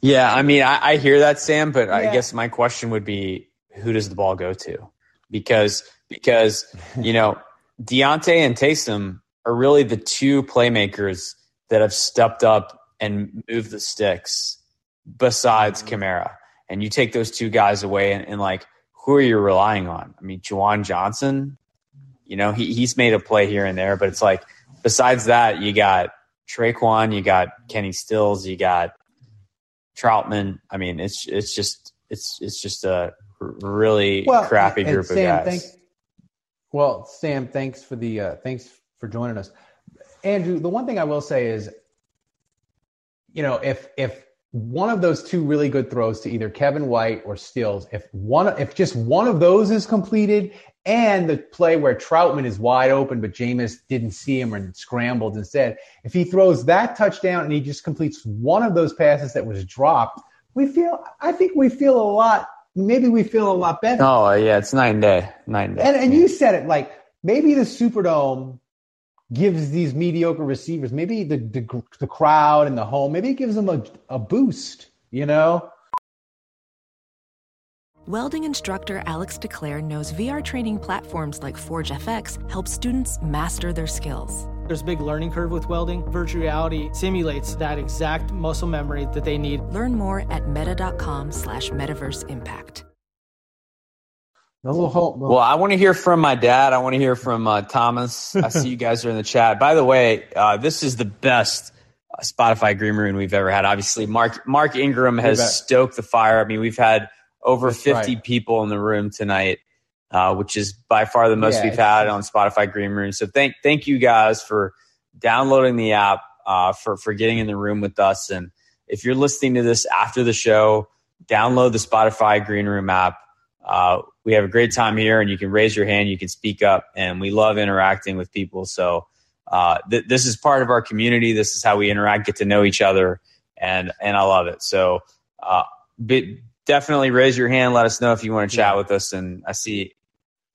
Yeah, I mean, I, I hear that, Sam, but I guess my question would be, who does the ball go to? Because because you know, Deonte and Taysom are really the two playmakers that have stepped up and moved the sticks besides mm-hmm. Kamara. And you take those two guys away, and, and like, who are you relying on? I mean, Juwan Johnson, you know, he, he's made a play here and there, but it's like, besides that, you got Tre'Quan, you got Kenny Stills, you got Trautman. I mean, it's it's just it's it's just a really crappy and group Sam, of guys. Thanks, well, Sam, thanks for the uh, thanks for joining us, Andrew. The one thing I will say is, you know, if if one of those two really good throws to either Kevin White or Stills, if one if just one of those is completed, and the play where Trautman is wide open but Jameis didn't see him and scrambled instead, if he throws that touchdown and he just completes one of those passes that was dropped, we feel I think we feel a lot. Maybe we feel a lot better. Oh yeah, it's nine day, nine day. And, and you said it like maybe the Superdome gives these mediocre receivers, maybe the, the the crowd and the home, maybe it gives them a, a boost, you know? Welding instructor Alex DeClaire knows VR training platforms like Forge FX help students master their skills. There's a big learning curve with welding. Virtual reality simulates that exact muscle memory that they need. Learn more at meta.com slash metaverse impact. Well, I want to hear from my dad. I want to hear from uh, Thomas. I see you guys are in the chat. By the way, uh, this is the best uh, Spotify Green Room we've ever had. Obviously, Mark Mark Ingram has stoked the fire. I mean, we've had over That's 50 right. people in the room tonight, uh, which is by far the most Yeah, we've had on Spotify Green Room. So thank thank you guys for downloading the app, uh, for for getting in the room with us. And if you're listening to this after the show, download the Spotify Green Room app. Uh, we have a great time here, and you can raise your hand, you can speak up, and we love interacting with people. So uh, th- this is part of our community. This is how we interact, get to know each other, and and I love it. So uh, be, definitely raise your hand. Let us know if you want to chat with us. And I see,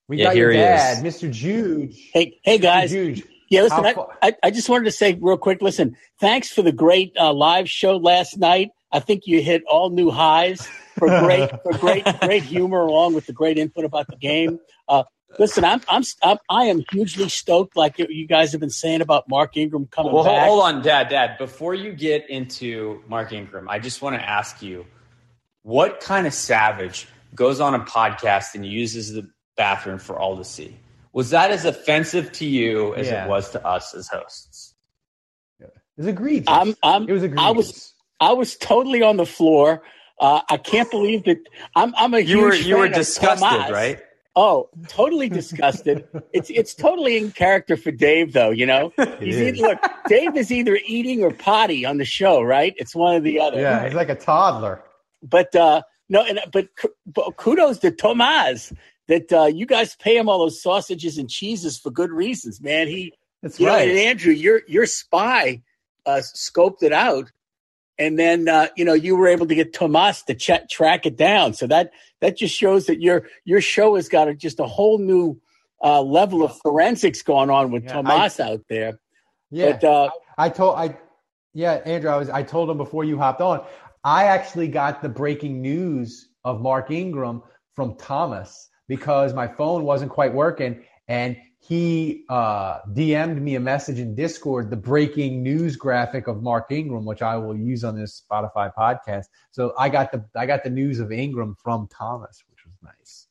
We yeah, got here your he dad, is. Mr. Juge. Hey, hey guys. Juge. Yeah, listen, How I, I, I just wanted to say real quick. Listen, thanks for the great uh, live show last night. I think you hit all new highs for great, for great, great humor, along with the great input about the game. Uh, listen, I'm, I'm, I'm, I am hugely stoked, like you guys have been saying about Mark Ingram coming Well, hold, back. hold on, Dad, Dad. Before you get into Mark Ingram, I just want to ask you, what kind of savage goes on a podcast and uses the bathroom for all to see? Was that as offensive to you as Yeah. it was to us as hosts? It was egregious. I'm, I'm, it was egregious. I was, I was totally on the floor. Uh, I can't believe that I'm, I'm a You huge were you were fan of disgusted, Tomas. right? Oh, totally disgusted. it's it's totally in character for Dave, though. You know, he's either, look. Dave is either eating or potty on the show, right? It's one or the other. yeah, he's like a toddler. But uh, no, and but, but kudos to Tomas that uh, you guys pay him all those sausages and cheeses for good reasons, man. He, That's you know, right. and Andrew, your your spy uh, scoped it out, and then uh, you know you were able to get Tomas to ch- track it down. So that that just shows that your your show has got a, just a whole new uh, level of forensics going on with Yeah, Tomas out there. Yeah, But, uh, I told I, yeah, Andrew, I was I told him before you hopped on. I actually got the breaking news of Mark Ingram from Thomas because my phone wasn't quite working, and he uh, DM'd me a message in Discord, the breaking news graphic of Mark Ingram, which I will use on this Spotify podcast. So I got the I got the news of Ingram from Thomas, which was nice.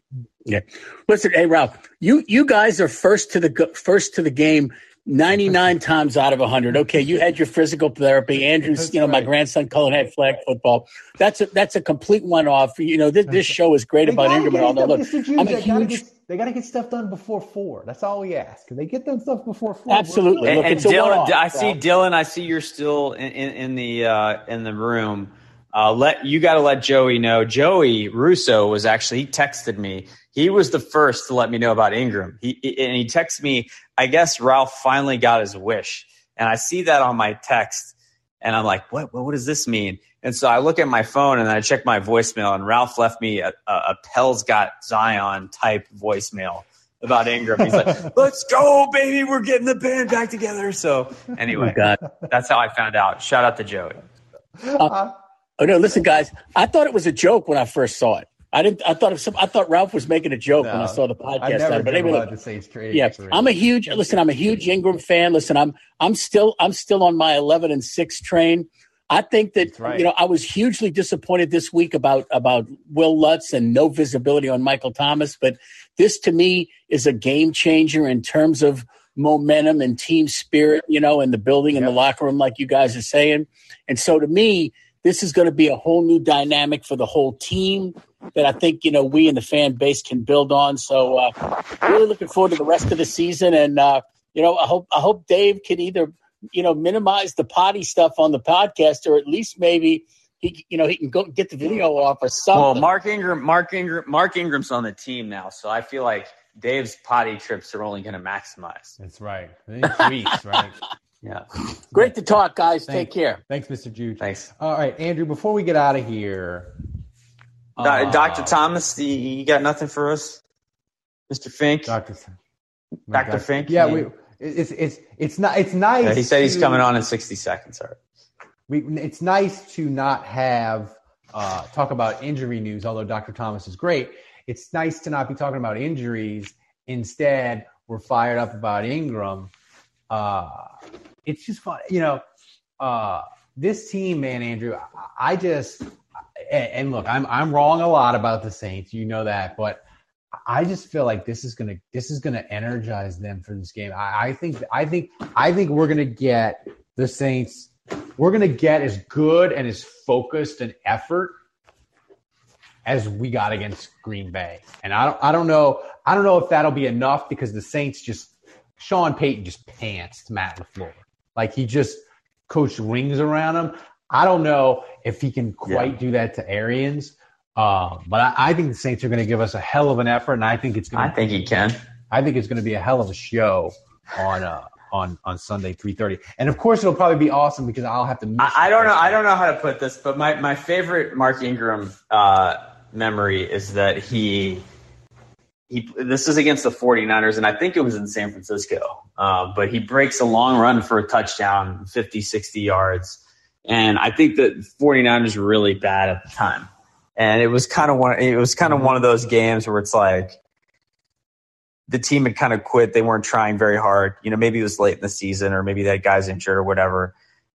Yeah. Listen, hey Ralph, you you guys are first to the first to the game 99 times out of 100. Okay, you had your physical therapy. Andrew's, you know, my grandson Cullen had flag football. That's a that's a complete one off. You know, this, this show is great They about gotta Ingram and all that. Look, I'm a they gotta huge get they gotta get stuff done before four. That's all we ask. Can they get them stuff before four? Absolutely. We're And, good. and it's Dylan, one-off, I see Dylan. I see you're still in, in, in the uh, in the room. Uh, let you got to let Joey know. Joey Russo was actually he texted me. He was the first to let me know about Ingram. He and he texted me. I guess Ralph finally got his wish, and I see that on my text, and I'm like, what? What, what does this mean? And so I look at my phone and I check my voicemail, and Ralph left me a, a, a Pels got Zion type voicemail about Ingram. He's like, "Let's go, baby! We're getting the band back together." So anyway, Oh, that's how I found out. Shout out to Joey. Uh, oh no, listen, guys. I thought it was a joke when I first saw it. I didn't. I thought of some. I thought Ralph was making a joke when I saw the podcast. never but anyway, look, to say straight. yeah. I'm a huge. Listen, I'm a huge Ingram fan. Listen, I'm I'm still I'm still on my 11 and six train. I think that right. you know I was hugely disappointed this week about about Will Lutz and no visibility on Michael Thomas, but this to me is a game changer in terms of momentum and team spirit, you know, in the building in the locker room, like you guys are saying. And so to me, this is going to be a whole new dynamic for the whole team that I think you know we and the fan base can build on. So uh, really looking forward to the rest of the season, and uh, you know I hope I hope Dave can either you know minimize the potty stuff on the podcast, or at least maybe he you know he can go get the video off or something. Well, Mark Ingram, Mark Ingram, Mark Ingram's on the team now, so I feel like Dave's potty trips are only going to maximize. That's right. Tweets, right? Yeah. Great to talk, guys. Thank- Take care. Thanks, Mr. Juge. Thanks. All right, Andrew. Before we get out of here, Do- uh, Dr. Thomas, you- you got nothing for us? Mr. Fink? Doctor, Dr. Fink? Yeah, we, it's it's it's not it's nice. Yeah, he said he's coming on in 60 seconds. All right. We, it's nice to not have uh, talk about injury news, although Dr. Thomas is great. It's nice to not be talking about injuries. Instead, we're fired up about Ingram. Uh, it's just fun, you know. Uh, this team, man, Andrew. I, I just and, look, I'm I'm wrong a lot about the Saints. You know that, but I just feel like this is gonna this is gonna energize them for this game. I, I think I think I think we're gonna get the Saints. We're gonna get as good and as focused an effort as we got against Green Bay. And I don't I don't know I don't know if that'll be enough because the Saints just Sean Payton just pantsed Matt LaFleur. Like he just coached rings around him. I don't know if he can quite yeah. do that to Arians. Uh, but I, I, think the Saints are going to give us a hell of an effort, and I think it's going. I think he can. I think it's going to be a hell of a show on uh, on on Sunday, three thirty, and of course it'll probably be awesome because I'll have to. I, I, don't know. I don't know how to put this, but my my favorite Mark Ingram uh, memory is that he. He, this is against the 49ers, and I think it was in San Francisco. Uh, but he breaks a long run for a touchdown, 50, 60 yards. And I think that 49ers were really bad at the time and it was kind of one. It was kind of one of those games where it's like the team had kind of quit. They weren't trying very hard. You know, maybe it was late in the season, or maybe that guy's injured or whatever.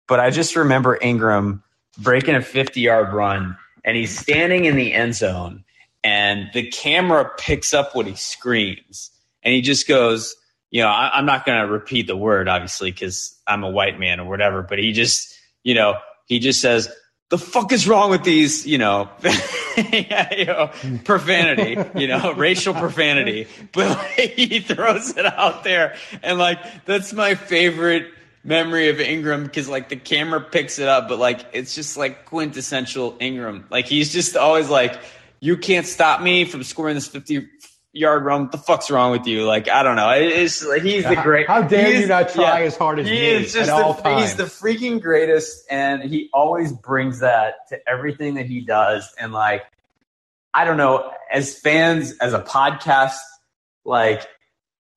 But I just remember Ingram breaking a 50 yard run, and he's standing in the end zone, and the camera picks up what he screams, and he just goes. You know, I, I'm not going to repeat the word, obviously, because I'm a white man or whatever. But he just, you know, he just says, the fuck is wrong with these, you know, you know profanity, you know, racial profanity. But like, he throws it out there. And like, that's my favorite memory of Ingram because like the camera picks it up, but like, it's just like quintessential Ingram. Like, he's just always like, you can't stop me from scoring this 50 yard run. What the fuck's wrong with you? Like, I don't know. It's like he's the great. How dare you not try yeah, as hard as he is just the, times. He's the freaking greatest, and he always brings that to everything that he does. And like, I don't know, as fans, as a podcast, like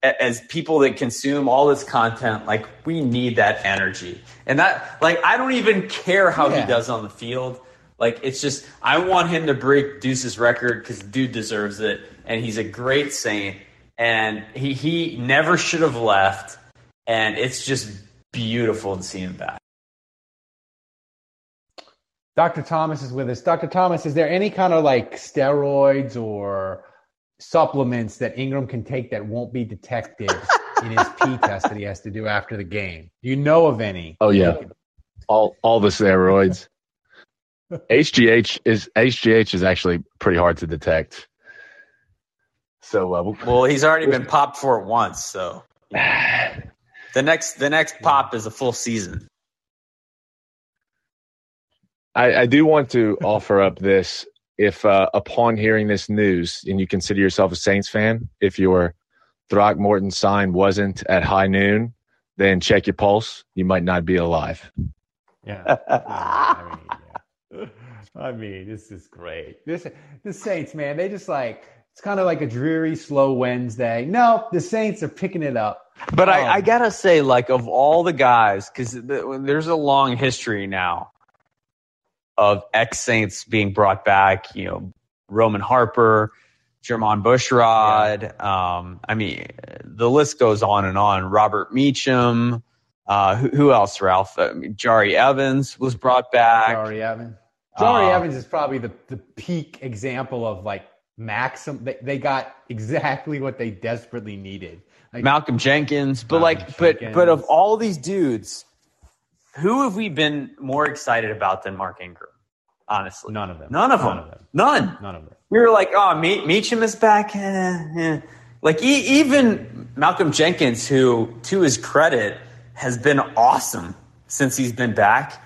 as people that consume all this content, like we need that energy. And that, like, I don't even care how yeah. he does on the field. Like, it's just, I want him to break Deuce's record because dude deserves it and he's a great saint. And he, he never should have left. And it's just beautiful to see him back. Dr. Thomas is with us. Dr. Thomas, is there any kind of like steroids or supplements that Ingram can take that won't be detected in his P test that he has to do after the game? Do you know of any? Oh yeah, all all the steroids. HGH is HGH is actually pretty hard to detect. So uh, well, he's already been popped for it once. So the next the next pop is a full season. I, I do want to offer up this. If uh, upon hearing this news, and you consider yourself a Saints fan, if your Throckmorton sign wasn't at high noon, then check your pulse. You might not be alive. Yeah. I, mean, yeah. I mean, this is great. This the Saints, man, they just like it's kind of like a dreary, slow Wednesday. No, the Saints are picking it up. But um, I, I, gotta say, like of all the guys, because the, there's a long history now of ex Saints being brought back. You know, Roman Harper, Jermon Bushrod. Yeah. Um, I mean, the list goes on and on. Robert Meacham. Uh, who, who, else, Ralph? I mean, Jahri Evans was brought back. Jahri Evans. Jahri uh, Evans is probably the, the peak example of like maximum. They, they got exactly what they desperately needed. Like, Malcolm Jenkins, but Malcolm like, Jenkins. but but of all these dudes, who have we been more excited about than Mark Ingram? Honestly, none of them. None of None them. Of them. None. None of them. We were like, oh, Me- Meacham is back. Eh, eh. Like e- even Malcolm Jenkins, who to his credit has been awesome since he's been back.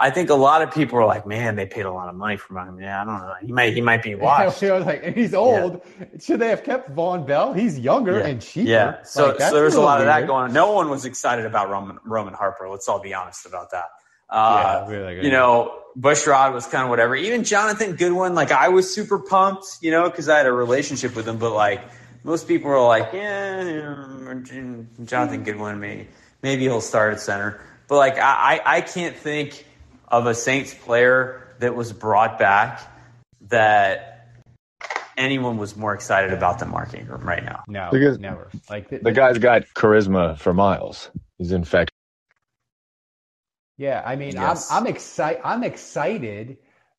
I think a lot of people are like, man, they paid a lot of money for him. Yeah, I don't know. He might he might be washed. Yeah, like, and he's old. Yeah. Should they have kept Vonn Bell? He's younger yeah. and cheaper. Yeah. So, like, so there's a lot weird. of that going on. No one was excited about Roman, Roman Harper. Let's all be honest about that. Uh, yeah, really you know, Bushrod was kind of whatever. Even Jonathan Goodwin, like I was super pumped, you know, because I had a relationship with him. But like most people were like, yeah, Jonathan Goodwin, maybe maybe he'll start at center. But like I, I can't think of a Saints player that was brought back that anyone was more excited about than Mark Ingram right now. No, Because- never. Like th- The guy's got charisma for miles. He's infectious. Yeah, I mean, Yes. I'm I'm excited. I'm excited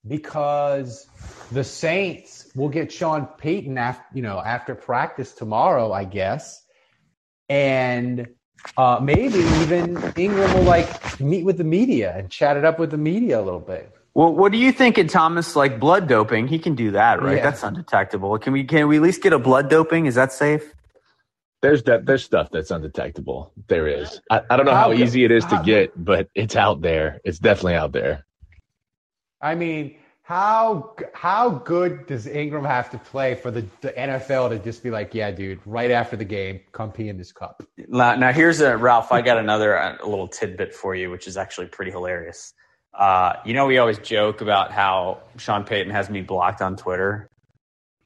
because the Saints will get Sean Payton after you know after practice tomorrow, I guess, and uh, maybe even Ingram will like meet with the media and chat it up with the media a little bit. Well, what do you think in Thomas like blood doping? He can do that, right? Yeah. That's undetectable. Can we can we at least get a blood doping? Is that safe? There's that. There's stuff that's undetectable. There is. I, I don't know how, How easy it is to get, but it's out there. It's definitely out there. I mean, how how good does Ingram have to play for the, the NFL to just be like, yeah, dude, right after the game, come pee in this cup? Now, now here's a Ralph. I got another uh, little tidbit for you, which is actually pretty hilarious. Uh, you know, we always joke about how Sean Payton has me blocked on Twitter.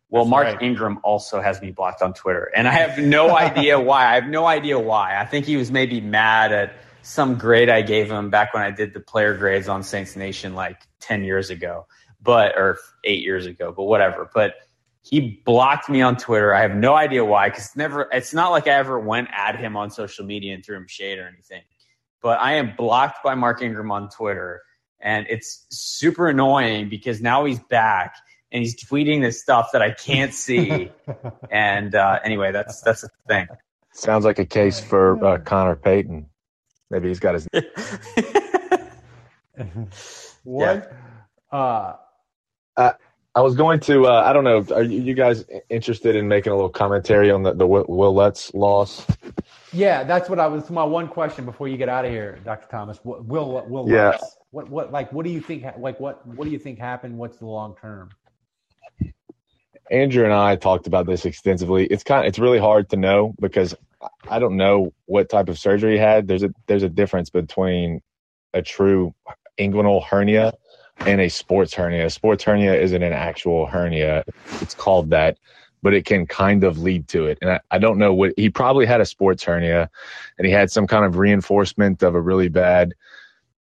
Well, That's Mark right. Ingram also has me blocked on Twitter, and I have no idea why. I have no idea why. I think he was maybe mad at some grade I gave him back when I did the player grades on Saints Nation like ten years ago, but or eight years ago, but whatever. But he blocked me on Twitter. I have no idea why, because never. It's not like I ever went at him on social media and threw him shade or anything. But I am blocked by Mark Ingram on Twitter, and it's super annoying because now he's back and he's tweeting this stuff that I can't see. and uh, anyway, that's that's the thing. Sounds like a case for uh, Connor Payton. Maybe he's got his. What? Uh, I was going to. Uh, I don't know. Are you, guys interested in making a little commentary on the the Will, Will Lutz loss? Yeah, that's what I was. My one question before you get out of here, Dr. Thomas. What, will will Yeah. Lutz, what what like what do you think? Like what what do you think happened? What's the long term? Andrew and I talked about this extensively. It's kind. Of, It's really hard to know because I don't know what type of surgery he had. There's a there's a difference between a true inguinal hernia and a sports hernia. A sports hernia isn't an actual hernia. It's called that, but it can kind of lead to it. And I, I don't know what he probably had a sports hernia and he had some kind of reinforcement of a really bad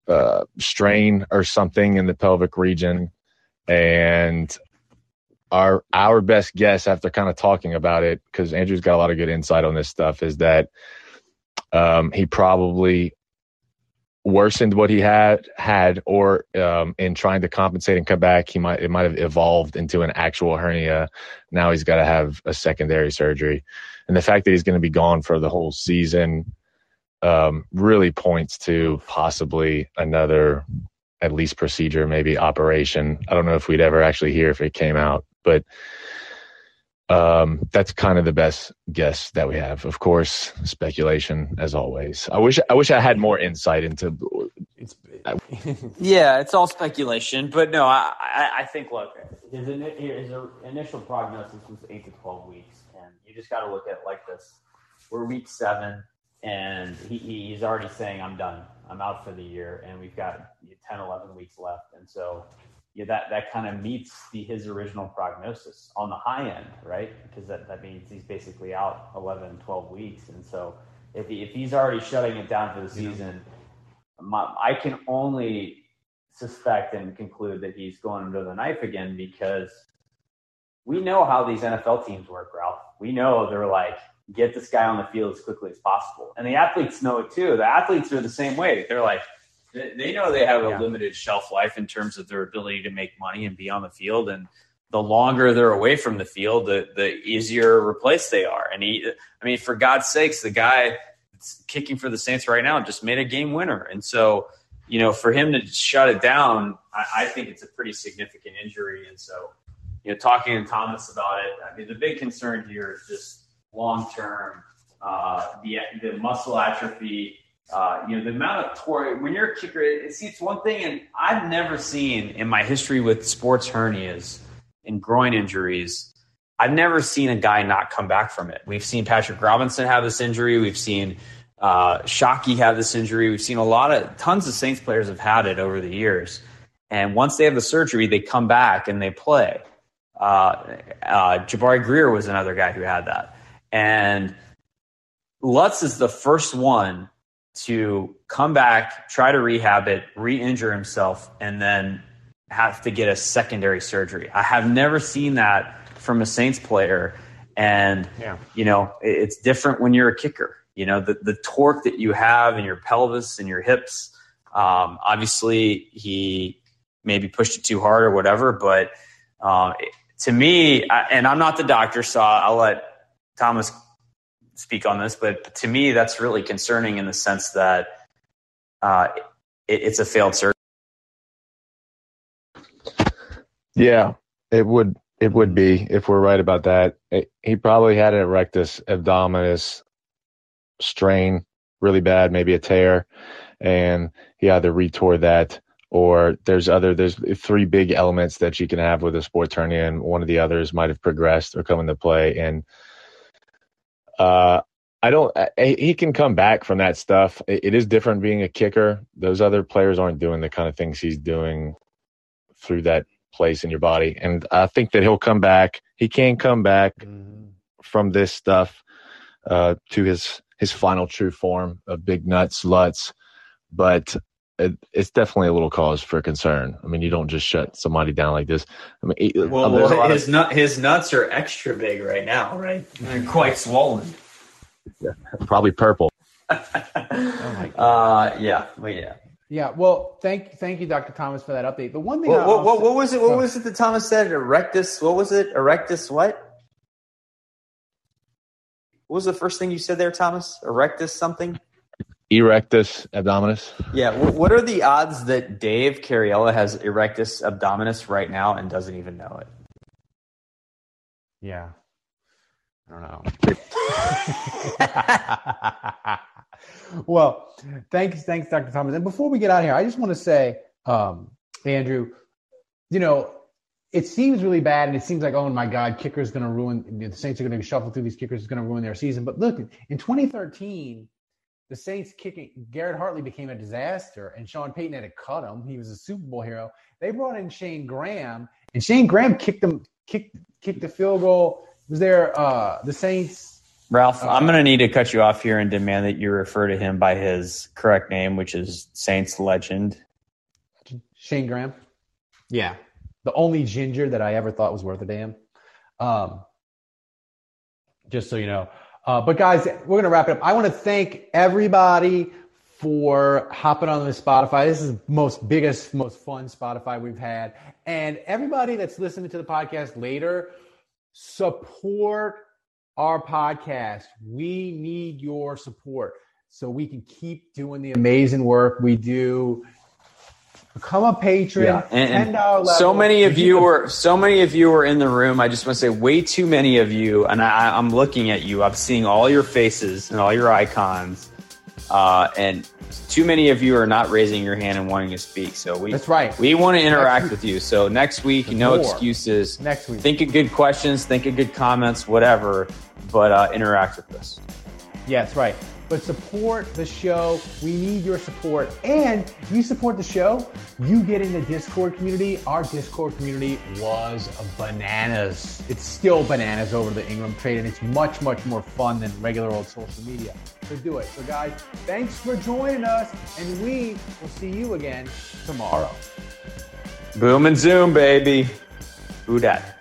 uh, strain or something in the pelvic region. And our our best guess after kind of talking about it, because Andrew's got a lot of good insight on this stuff, is that um, he probably worsened what he had had, or um, in trying to compensate and come back, he might it might have evolved into an actual hernia. Now he's got to have a secondary surgery, and the fact that he's going to be gone for the whole season um, really points to possibly another at least procedure, maybe operation. I don't know if we'd ever actually hear if it came out, but um, that's kind of the best guess that we have. Of course, speculation as always. I wish I wish I had more insight into. Yeah, it's all speculation, but no, I, I, I think look, his, his initial prognosis was eight to twelve weeks, and you just got to look at it like this: we're week seven, and he, he- he's already saying, "I'm done, I'm out for the year," and we've got 10, 11 weeks left, and so yeah, that that kind of meets the his original prognosis on the high end, right? Because that, that means he's basically out 11, 12 weeks, and so if he, if he's already shutting it down for the season my, I can only suspect and conclude that he's going under the knife again because we know how these NFL teams work, Ralph. We know they're like, get this guy on the field as quickly as possible. And the athletes know it too. The athletes are the same way. They're like, they know they have a limited shelf life in terms of their ability to make money and be on the field. And the longer they're away from the field, the, the easier replaced they are. And he, I mean, for God's sakes, the guy that's kicking for the Saints right now just made a game winner. And so, you know, for him to shut it down, I, I think it's a pretty significant injury. And so, you know, talking to Thomas about it, I mean, the big concern here is just long term, uh, the the muscle atrophy. Uh, you know, the amount of torque when you're a kicker. It, see, it's one thing, and I've never seen in my history with sports hernias and groin injuries. I've never seen a guy not come back from it. We've seen Patrick Robinson have this injury. We've seen uh, Shockey have this injury. We've seen a lot of tons of Saints players have had it over the years. And once they have the surgery, they come back and they play. Uh, uh, Jabari Greer was another guy who had that. And Lutz is the first one to come back, try to rehab it, re-injure himself, and then have to get a secondary surgery. I have never seen that from a Saints player. And Yeah. you know, it's different when you're a kicker. You know, the the torque that you have in your pelvis and your hips. Um, obviously, he maybe pushed it too hard or whatever. But um, to me, I, and I'm not the doctor, so I'll let Thomas speak on this. But to me, that's really concerning in the sense that uh, it, it's a failed surgery. Yeah, it would it would be if we're right about that. It- he probably had a rectus abdominis strain really bad, maybe a tear, and he either retore that or there's other there's three big elements that you can have with a sports hernia, and one of the others might have progressed or come into play. And uh, I don't. He can come back from that stuff. It, it is different being a kicker. Those other players aren't doing the kind of things he's doing through that place in your body. And I think that he'll come back. He can come back from this stuff uh, to his his final true form of big nuts, luts. But it, it's definitely a little cause for concern. I mean, you don't just shut somebody down like this. I mean, it- Well, there's a lot of- his nut his nuts are extra big right now, right? They're quite swollen. Yeah, probably purple. Uh, yeah, well, yeah. Yeah, well, thank thank you, Dr. Thomas, for that update. The one thing What, I- what, I'll what, what was it? What Oh. was it that Thomas said? Erectus. What was it? Erectus. What? What was the first thing you said there, Thomas? Erectus something. Erectus abdominis. Yeah. What, what are the odds that Dave Cariella has erectus abdominis right now and doesn't even know it? Yeah. I don't know. well, thanks, thanks, Dr. Thomas. And before we get out of here, I just want to say, um, Andrew, you know, it seems really bad, and it seems like, oh my God, kicker's going to ruin. The Saints are going to shuffle through these kickers. It's going to ruin their season. But look, in 2013, the Saints kicking Garrett Hartley became a disaster, and Sean Payton had to cut him. He was a Super Bowl hero. They brought in Shayne Graham, and Shayne Graham kicked them, kicked, kicked the field goal. Was there uh, the Saints? Ralph, Uh, I'm going to need to cut you off here and demand that you refer to him by his correct name, which is Saints legend. Shayne Graham. Yeah, the only ginger that I ever thought was worth a damn. Um, just so you know. Uh, but guys, we're gonna wrap it up. I want to thank everybody for hopping on the Spotify. This is the most biggest, most fun Spotify we've had, and everybody that's listening to the podcast later, support our podcast. We need your support so we can keep doing the amazing work we do. Become a patron. Yeah, and, and so many of You were so many of you were in the room. I just want to say, way too many of you, and I, I'm looking at you. I'm seeing all your faces and all your icons, uh, and too many of you are not raising your hand and wanting to speak. So we That's right. We want to interact week. with you. So next week, no excuses. Next week. think of good questions, think of good comments, whatever, but uh, interact with us. Yeah, that's right. But support the show. We need your support. And you support the show, you get in the Discord community. Our Discord community was bananas. It's still bananas over the Ingram trade, and it's much, much more fun than regular old social media. So do it. So, guys, thanks for joining us, and we will see you again tomorrow. Boom and zoom, baby. Who dat?